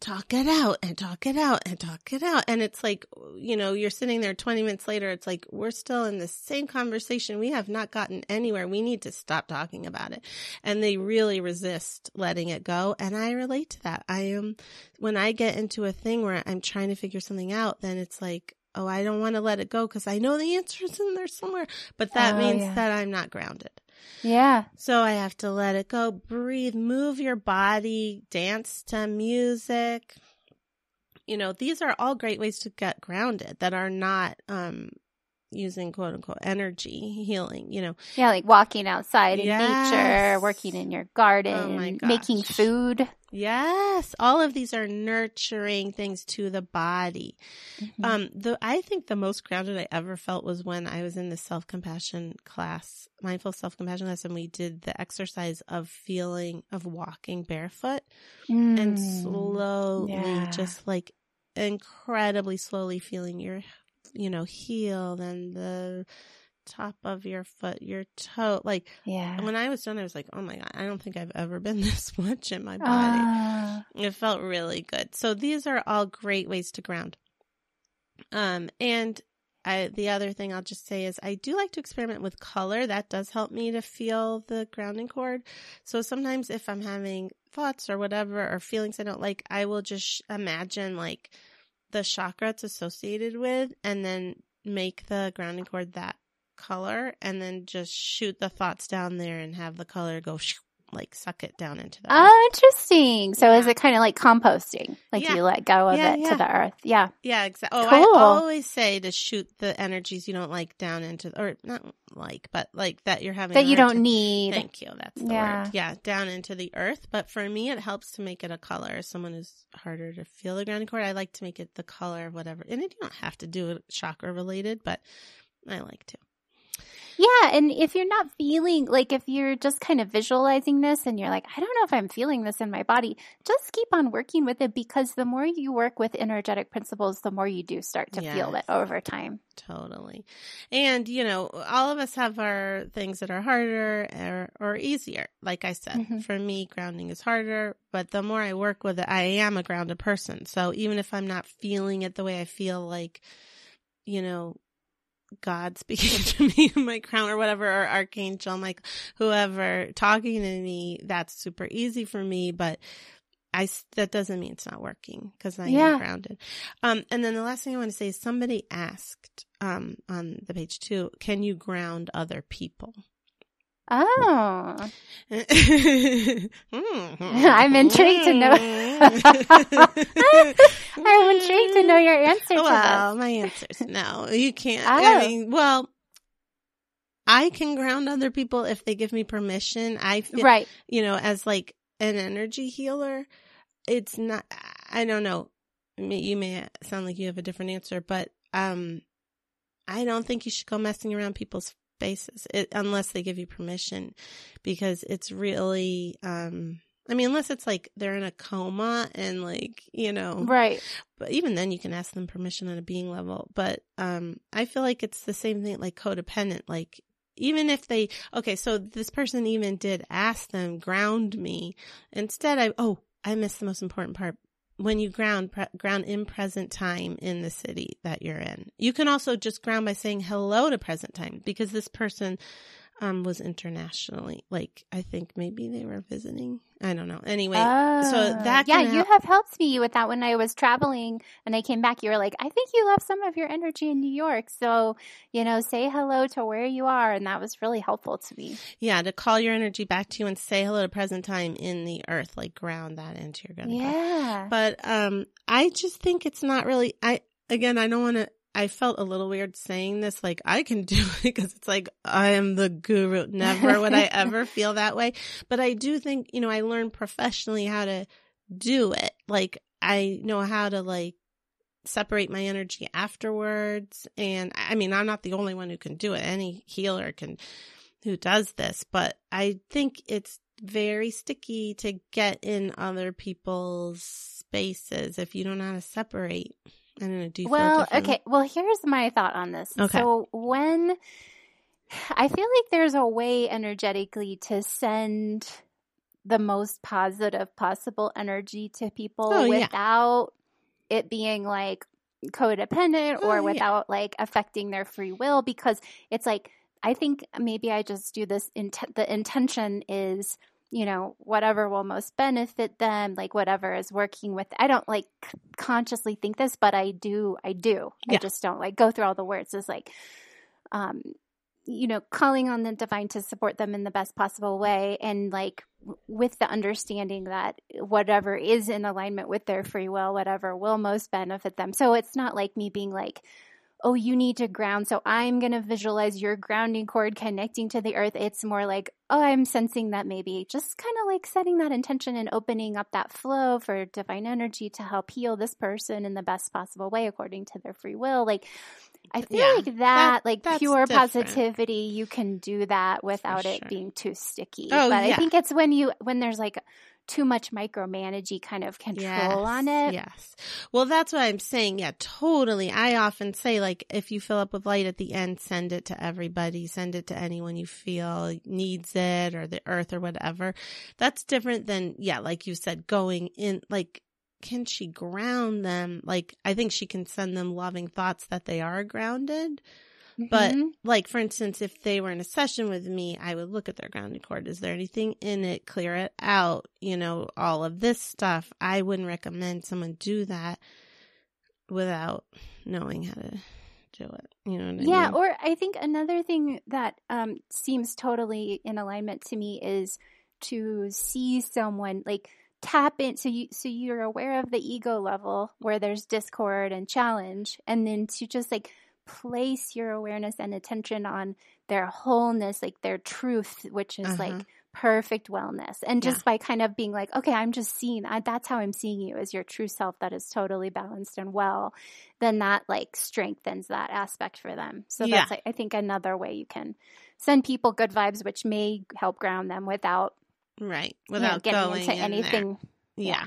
talk it out and talk it out and talk it out. And it's like, you know, you're sitting there 20 minutes later. It's like, we're still in the same conversation. We have not gotten anywhere. We need to stop talking about it. And they really resist letting it go. And I relate to that. I am, when I get into a thing where I'm trying to figure something out, then it's like, oh, I don't want to let it go because I know the answer is in there somewhere. But that Oh, means yeah. that I'm not grounded. Yeah. So I have to let it go, breathe, move your body, dance to music. You know, these are all great ways to get grounded that are not um using quote unquote energy healing, you know. Yeah, like walking outside in Yes. nature, working in your garden, Oh making food. Yes, all of these are nurturing things to the body. Mhm. Um, the I think the most grounded I ever felt was when I was in the self compassion class, mindful self compassion class, and we did the exercise of feeling of walking barefoot and Mm. slowly, Yeah. just like incredibly slowly feeling your, you know, heel, and the top of your foot, your toe. Like Yeah. when I was done, I was like, oh my god, I don't think I've ever been this much in my body. Ah. It felt really good. So these are all great ways to ground. Um, and I, the other thing I'll just say is I do like to experiment with color. That does help me to feel the grounding cord. So sometimes if I'm having thoughts or whatever or feelings I don't like, I will just sh- imagine like the chakra it's associated with and then make the grounding cord that color and then just shoot the thoughts down there and have the color go sh- like suck it down into the earth. Oh, interesting. So is it kind of like composting? Like Yeah. you let go of Yeah, it yeah. to the earth? Yeah. Yeah, exactly. Oh, Cool. I always say to shoot the energies you don't like down into, or not like, but like that you're having That you don't time- need. Thank you. That's the Yeah. word. Yeah, down into the earth. But for me, it helps to make it a color. As someone who's harder to feel the grounding cord, I like to make it the color of whatever. And you don't have to do it chakra related, but I like to. Yeah, and if you're not feeling like if you're just kind of visualizing this and you're like, I don't know if I'm feeling this in my body, just keep on working with it because the more you work with energetic principles, the more you do start to feel it over time. Totally. And, you know, all of us have our things that are harder or, or easier. Like I said, Mhm. for me, grounding is harder, but the more I work with it, I am a grounded person. So even if I'm not feeling it the way I feel like, you know, God speaking to me in my crown or whatever, or Archangel, like whoever talking to me, that's super easy for me, but I, that doesn't mean it's not working because I Yeah. am grounded. Um, and then the last thing I want to say is somebody asked, um, on the page too, can you ground other people? Oh. I'm I'm intrigued to know. I'm intrigued to know your answer to Well, my answer is no. You can't. Oh. I mean, well, I can ground other people if they give me permission. I feel, Right. you know, as like an energy healer, it's not, I don't know. You may sound like you have a different answer, but, um, I don't think you should go messing around people's faces it, unless they give you permission because it's really, um, I mean, unless it's like they're in a coma and like, you know, Right. but even then you can ask them permission on a being level. But um i feel like it's the same thing like codependent like even if they okay so this person even did ask them ground me. Instead i oh i missed the most important part when you ground pre- ground in present time in the city that you're in. You can also just ground by saying hello to present time because this person um, was internationally. Like, I think maybe they were visiting. I don't know. Anyway, Oh, so that yeah, can you hap- have helped me with that when I was traveling and I came back. You were like, I think you left some of your energy in New York, so you know, say hello to where you are, and that was really helpful to me. yeah, to call your energy back to you and say hello to present time in the earth, like ground that into your gut. Yeah, But um I just think it's not really I again I don't want to I felt a little weird saying this like I can do it because it's like I am the guru. Never would I ever feel that way. But I do think you know I learned professionally how to do it. Like I know how to like separate my energy afterwards. And I mean I'm not the only one who can do it. Any healer can who does this. But I think it's very sticky to get in other people's spaces if you don't know how to separate. I don't know. Do you feel well, okay. Well, here's my thought on this. Okay. So when I feel like there's a way energetically to send the most positive possible energy to people Oh, yeah. without it being like codependent Oh, or yeah. without like affecting their free will because it's like I think maybe I just do this int- the intention is you know whatever will most benefit them like whatever is working with I don't like consciously think this but I do I do. I just don't like go through all the words. Is like um you know calling on the divine to support them in the best possible way and like w- with the understanding that whatever is in alignment with their free will whatever will most benefit them. So it's not like me being like oh you need to ground so i'm going to visualize your grounding cord connecting to the earth it's more like oh i'm sensing that maybe just kind of like setting that intention and opening up that flow for divine energy to help heal this person in the best possible way according to their free will like I feel Yeah, like that, like pure different. positivity, you can do that without it being too sticky. Oh, but yeah. I think it's when you when there's like too much micromanagey kind of control on it. Yes. Well, that's what I'm saying. Yeah, totally. I often say, like, if you fill up with light at the end, send it to everybody. Send it to anyone you feel needs it or the earth or whatever. That's different than, yeah, like you said, going in, like, can she ground them? Like, I think she can send them loving thoughts that they are grounded. But Mhm. like for instance, if they were in a session with me, I would look at their grounding cord. Is there anything in it? Clear it out. You know, all of this stuff. I wouldn't recommend someone do that without knowing how to do it. You know what I yeah, mean? or I think another thing that um, seems totally in alignment to me is to see someone like tap in so you so you're aware of the ego level where there's discord and challenge and then to just like place your awareness and attention on their wholeness like their truth which is Uh-huh. like perfect wellness and just by kind of being like okay i'm just seeing I, that's how i'm seeing you as your true self that is totally balanced and well then that like strengthens that aspect for them so Yeah. that's like, i think another way you can send people good vibes which may help ground them without right. you know, Without getting going into in there. anything Yeah.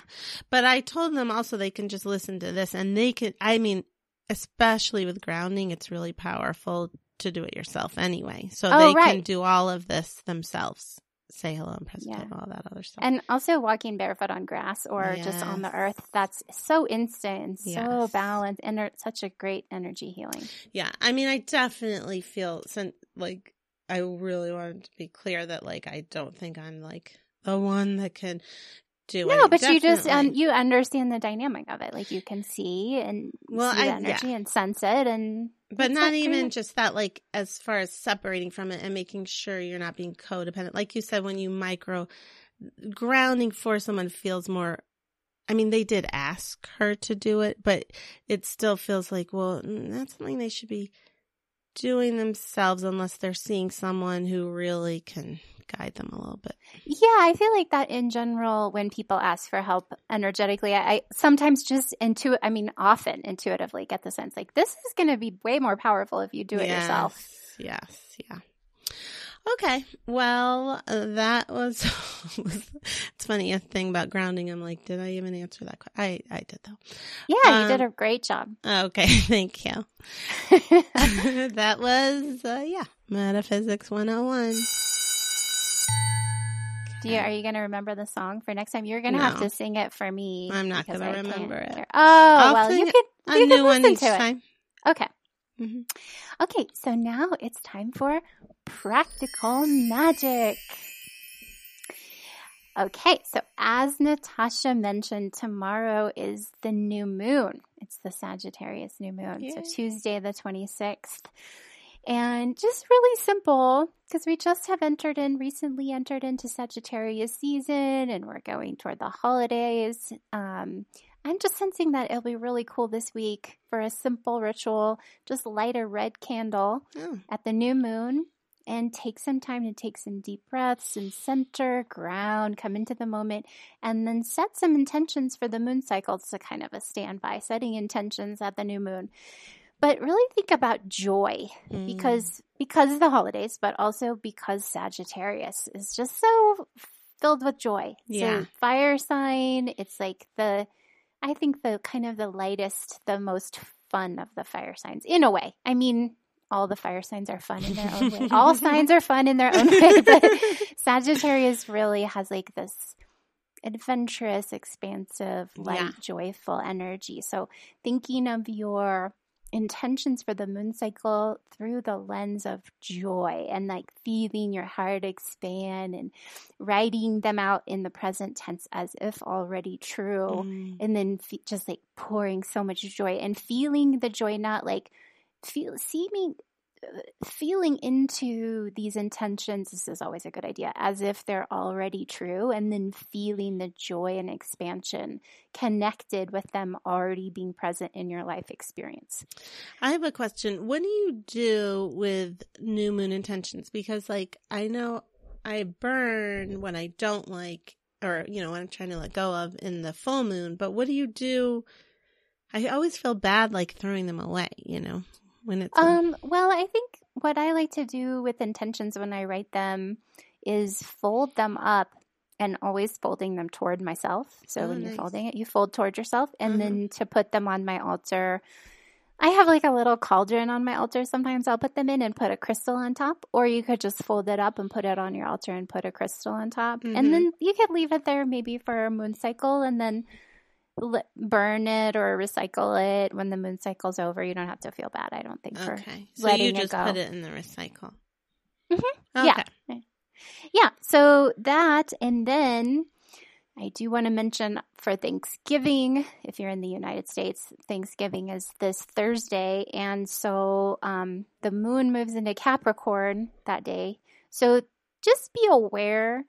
But I told them also they can just listen to this and they can, I mean, especially with grounding, it's really powerful to do it yourself anyway. So Oh, they can do all of this themselves. Say hello and present Yeah. all that other stuff. and also walking barefoot on grass or just on the earth that's so instant and so balanced and such a great energy healing yeah. I mean, I definitely feel like I really wanted to be clear that like I don't think I'm like the one that can do it. no but you just um, you understand the dynamic of it like you can see and Well, see the I- energy and sense it and But not even great. just that, like, as far as separating from it and making sure you're not being codependent. Like you said, when you micro grounding for someone feels more, I mean, they did ask her to do it, but it still feels like, well, mm, that's something they should be doing themselves unless they're seeing someone who really can guide them a little bit. Yeah, I feel like that in general, when people ask for help energetically, I, I sometimes just intuit, I mean, often intuitively get the sense like this is going to be way more powerful if you do it yourself. Yes, yeah. Okay, well, that was. it's funny a thing about grounding. I'm like, did I even answer that? que- I I did though. Yeah, you did Um, a great job. Okay, thank you. that was uh, yeah, metaphysics 101. Do you, are you going to remember the song for next time? You're going to have to sing it for me. I'm not gonna remember it. hear- Oh, I'll well, you could, A you new could one listen to it. time. Okay. Mhm. Okay, so now it's time for practical magic. Okay, so as Natasha mentioned, tomorrow is the new moon. It's the Sagittarius new moon. Yay. So Tuesday, the 26th. And just really simple because we just have entered in, recently entered into Sagittarius season and we're going toward the holidays. Um, I'm just sensing that it'll be really cool this week for a simple ritual. Just light a red candle Oh, at the new moon and take some time to take some deep breaths and center, ground, come into the moment, and then set some intentions for the moon cycle. It's a kind of a standby, setting intentions at the new moon. But really think about joy mm. because because of the holidays, but also because Sagittarius is just so filled with joy. Yeah. So fire sign, it's like the I think the kind of the lightest, the most fun of the fire signs in a way. I mean, all the fire signs are fun in their own way. All signs are fun in their own way, but Sagittarius really has like this adventurous, expansive, light, Yeah. joyful energy. So thinking of your intentions for the moon cycle through the lens of joy and like feeling your heart expand and writing them out in the present tense as if already true Mm. and then fe- just like pouring so much joy and feeling the joy not like feel seeming feeling into these intentions this is always a good idea as if they're already true and then feeling the joy and expansion connected with them already being present in your life experience I have a question. What do you do with new moon intentions? Because, like, I know I burn when I don't like, or, you know, when I'm trying to let go of in the full moon, but what do you do? I always feel bad, like, throwing them away, you know, when it's. Um, well, I think what I like to do with intentions when I write them is fold them up and always folding them toward myself. So Oh, when you're folding it, you fold toward yourself and Mhm. then to put them on my altar. I have like a little cauldron on my altar. Sometimes I'll put them in and put a crystal on top, or you could just fold it up and put it on your altar and put a crystal on top. Mhm. And then you could leave it there maybe for a moon cycle and then burn it or recycle it when the moon cycle's over. You don't have to feel bad, I don't think, for okay. So letting you it just go. put it in the recycle. Mhm. Okay. Yeah. Yeah, so that, and then I do want to mention for Thanksgiving, if you're in the United States, Thanksgiving is this Thursday. And so um, the moon moves into Capricorn that day. So just be aware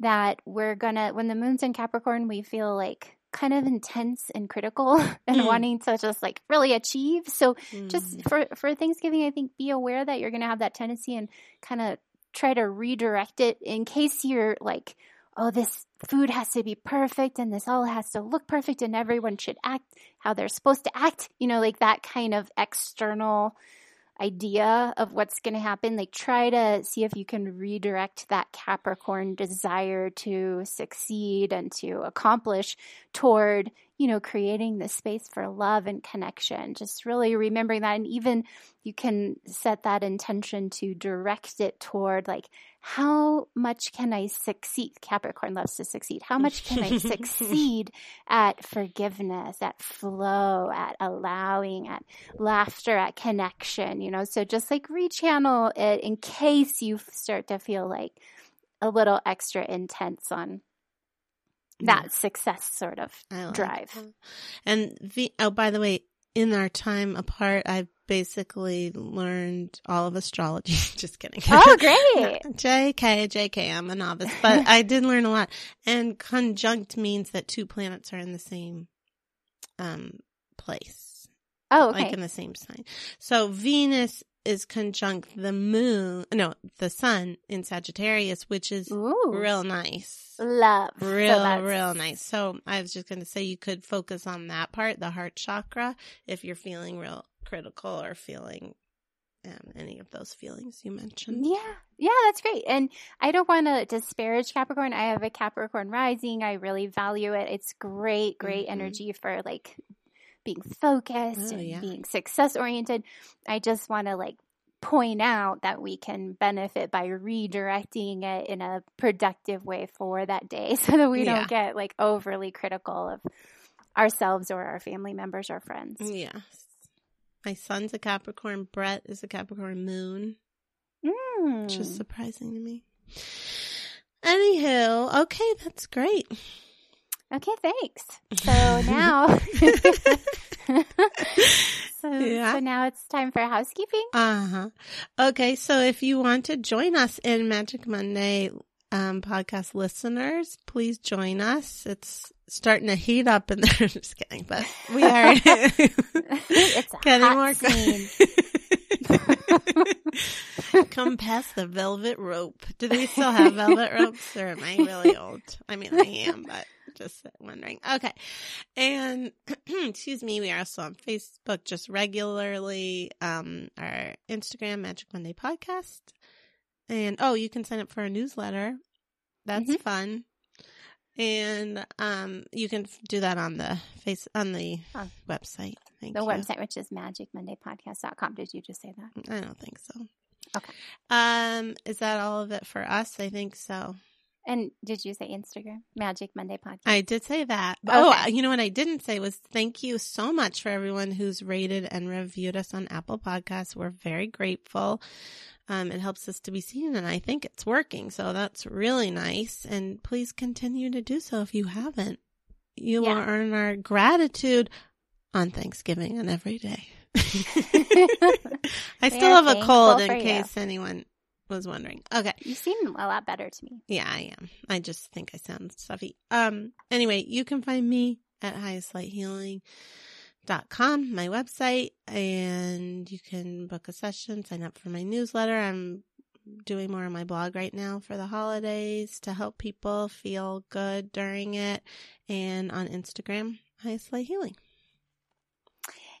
that we're going to, when the moon's in Capricorn, we feel like kind of intense and critical and Mm. wanting to just like really achieve. So just Mm. for for Thanksgiving, I think be aware that you're going to have that tendency and kind of try to redirect it in case you're like, oh, this food has to be perfect and this all has to look perfect and everyone should act how they're supposed to act. You know, like that kind of external idea of what's going to happen. Like try to see if you can redirect that Capricorn desire to succeed and to accomplish toward, you know, creating the space for love and connection. Just really remembering that. And even you can set that intention to direct it toward like, how much can I succeed? Capricorn loves to succeed. How much can I succeed at forgiveness, at flow, at allowing, at laughter, at connection, you know? So just like rechannel it in case you start to feel like a little extra intense on that success sort of like drive. that. And the oh, by the way, in our time apart, I've basically learned all of astrology. Just kidding. Oh, great. JK, JK, I'm a novice, but I did learn a lot. And conjunct means that two planets are in the same um place, Oh, okay. like in the same sign. So Venus is conjunct the moon, no, the sun in Sagittarius, which is Ooh. real nice. Love. Real, that's- real nice. So I was just going to say you could focus on that part, the heart chakra, if you're feeling real critical or feeling um, any of those feelings you mentioned. Yeah, yeah, that's great. And I don't want to disparage Capricorn. I have a Capricorn rising. I really value it. It's great, great Mhm. energy for like being focused Oh, and yeah. being success oriented. I just want to like point out that we can benefit by redirecting it in a productive way for that day so that we Yeah. don't get like overly critical of ourselves or our family members or friends. Yes. My son's a Capricorn. Brett is a Capricorn moon, Mm. which is surprising to me. Anywho, okay, that's great. Okay, thanks. So now, so, Yeah. so now it's time for housekeeping. Uh huh. Okay, so if you want to join us in Magic Monday um, podcast listeners, please join us. It's starting to heat up in there. Just kidding, but we are it's getting more. Come past the velvet rope. Do they still have velvet ropes, or am I really old? I mean, I am, but just wondering. Okay, and excuse me, we are also on Facebook, just regularly. Um, our Instagram, Magic Monday Podcast, and oh, you can sign up for a newsletter. That's Mhm. fun. And um, you can do that on the face on the On website. Thank The you. website, which is magicmondaypodcast.com. Did you just say that? I don't think so. Okay. Um, is that all of it for us? I think so. And did you say Instagram? Magic Monday Podcast. I did say that. But- Oh, you know what I didn't say was thank you so much for everyone who's rated and reviewed us on Apple Podcasts. We're very grateful. Um, it helps us to be seen and I think it's working. So that's really nice. And please continue to do so if you haven't. You will earn our gratitude on Thanksgiving and every day. I still have a cold in for you. case anyone was wondering. Okay. you seem a lot better to me. Yeah, I am. I just think I sound stuffy. Um, anyway, you can find me at highestlighthealing.com, my website, and you can book a session, sign up for my newsletter. I'm doing more on my blog right now for the holidays to help people feel good during it and on Instagram, Highest Light Healing.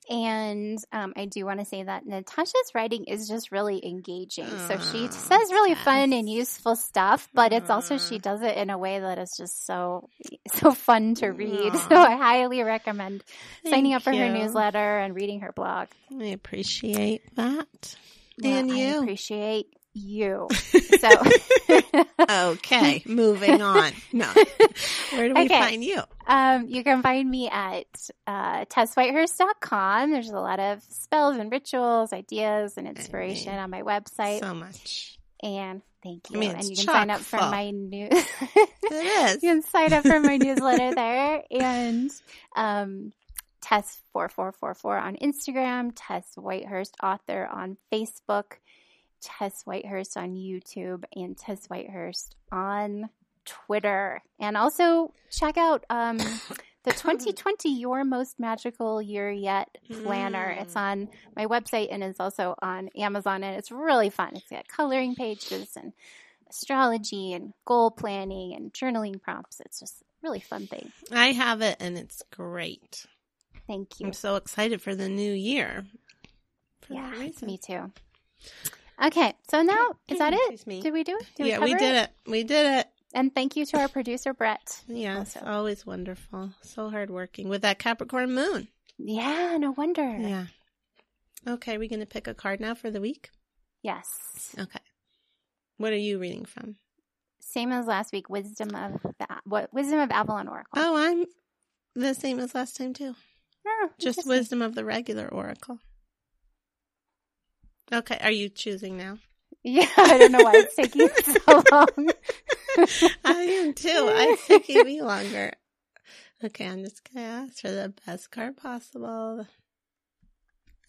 And um, I do want to say that Natasha's writing is just really engaging. so she says really fun and useful stuff, but it's also she does it in a way that is just so so fun to read. Aw. So I highly recommend signing up for Thank her newsletter and reading her blog. I appreciate that. Well, and I you. appreciate you. So okay, moving on. No. Where do we Okay. find you? Um, you can find me at uh, tesswhitehurst.com. There's a lot of spells and rituals, ideas, and inspiration on my website. So much. and thank you. I mean, and you can sign up for full. my new. It is. you can sign up for my newsletter there, and um, Tess four four four four on Instagram, Tess Whitehurst author on Facebook, Tess Whitehurst on YouTube, and Tess Whitehurst on Twitter. And also check out um, the 2020 Your Most Magical Year Yet planner. Mm. It's on my website and it's also on Amazon, and it's really fun. It's got coloring pages and astrology and goal planning and journaling prompts. It's just a really fun thing. I have it and it's great. Thank you. I'm so excited for the new year. Yeah, me too. Okay, so now is that it? Me. Did we do it? Did yeah, we cover did it. We did it. And thank you to our producer Brett. Yes, Also. always wonderful. So hardworking with that Capricorn moon. Yeah, no wonder. Yeah. Okay, we're going to pick a card now for the week. Yes. Okay. What are you reading from? Same as last week. Wisdom of the what? Wisdom of Avalon Oracle. Oh, I'm the same as last time too. Oh, Just wisdom of the regular oracle. Okay, are you choosing now? Yeah, I don't know why it's taking so long. I am too. It's taking me longer. Okay, I'm just gonna ask for the best card possible.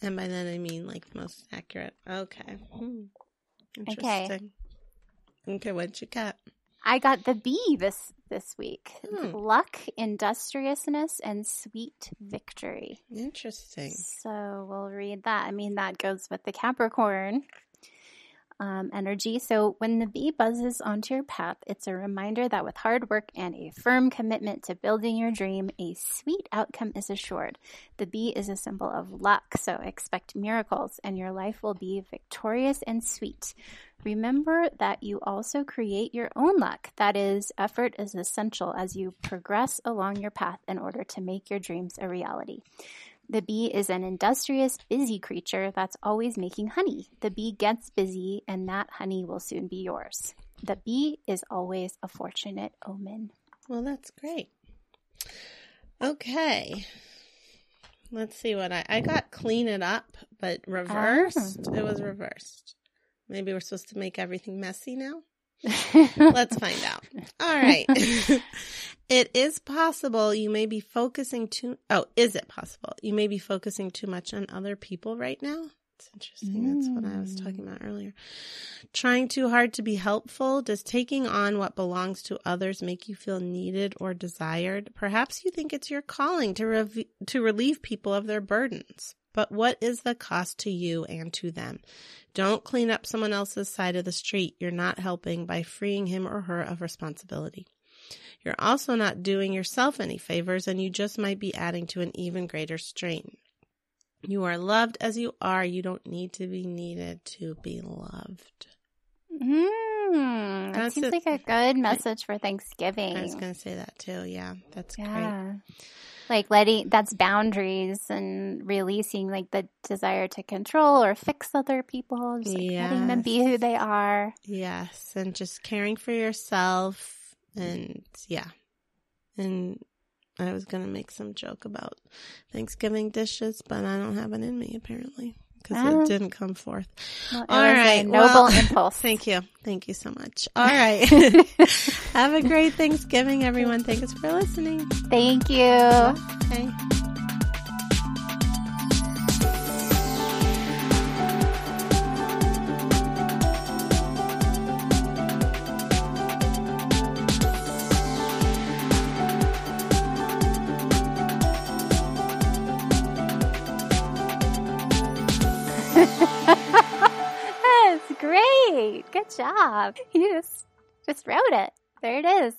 And by that I mean like most accurate. Okay. Hmm. Okay. Interesting. Okay, what'd you get? I got the bee this this week. Hmm. Luck, industriousness, and sweet victory. Interesting. So we'll read that. I mean, that goes with the Capricorn um, energy. So when the bee buzzes onto your path, it's a reminder that with hard work and a firm commitment to building your dream, a sweet outcome is assured. The bee is a symbol of luck, so expect miracles, and your life will be victorious and sweet. Remember that you also create your own luck. That is, effort is essential as you progress along your path in order to make your dreams a reality. The bee is an industrious, busy creature that's always making honey. The bee gets busy, and that honey will soon be yours. The bee is always a fortunate omen. Well, that's great. Okay. Let's see what I I got clean it up, but reversed. Ah. It was reversed. Maybe we're supposed to make everything messy now. Let's find out. All right. it is possible you may be focusing too Oh, is it possible? You may be focusing too much on other people right now. It's interesting. That's what I was talking about earlier. Trying too hard to be helpful. Does taking on what belongs to others make you feel needed or desired? Perhaps you think it's your calling to to relieve people of their burdens. But what is the cost to you and to them? Don't clean up someone else's side of the street. You're not helping by freeing him or her of responsibility. You're also not doing yourself any favors and you just might be adding to an even greater strain. You are loved as you are. You don't need to be needed to be loved. Mm, that That's seems it. like a good message for Thanksgiving. I was going to say that too. Yeah, that's great. Like letting that's boundaries and releasing like the desire to control or fix other people, just like letting them be who they are. Yes, and just caring for yourself and yeah. And I was going to make some joke about Thanksgiving dishes, but I don't have it in me apparently because Ah. it didn't come forth. Well, All right, noble well, impulse. Thank you. Thank you so much. All right. have a great Thanksgiving everyone. Thanks for listening. Thank you. Okay. Good job. You just just wrote it. There it is.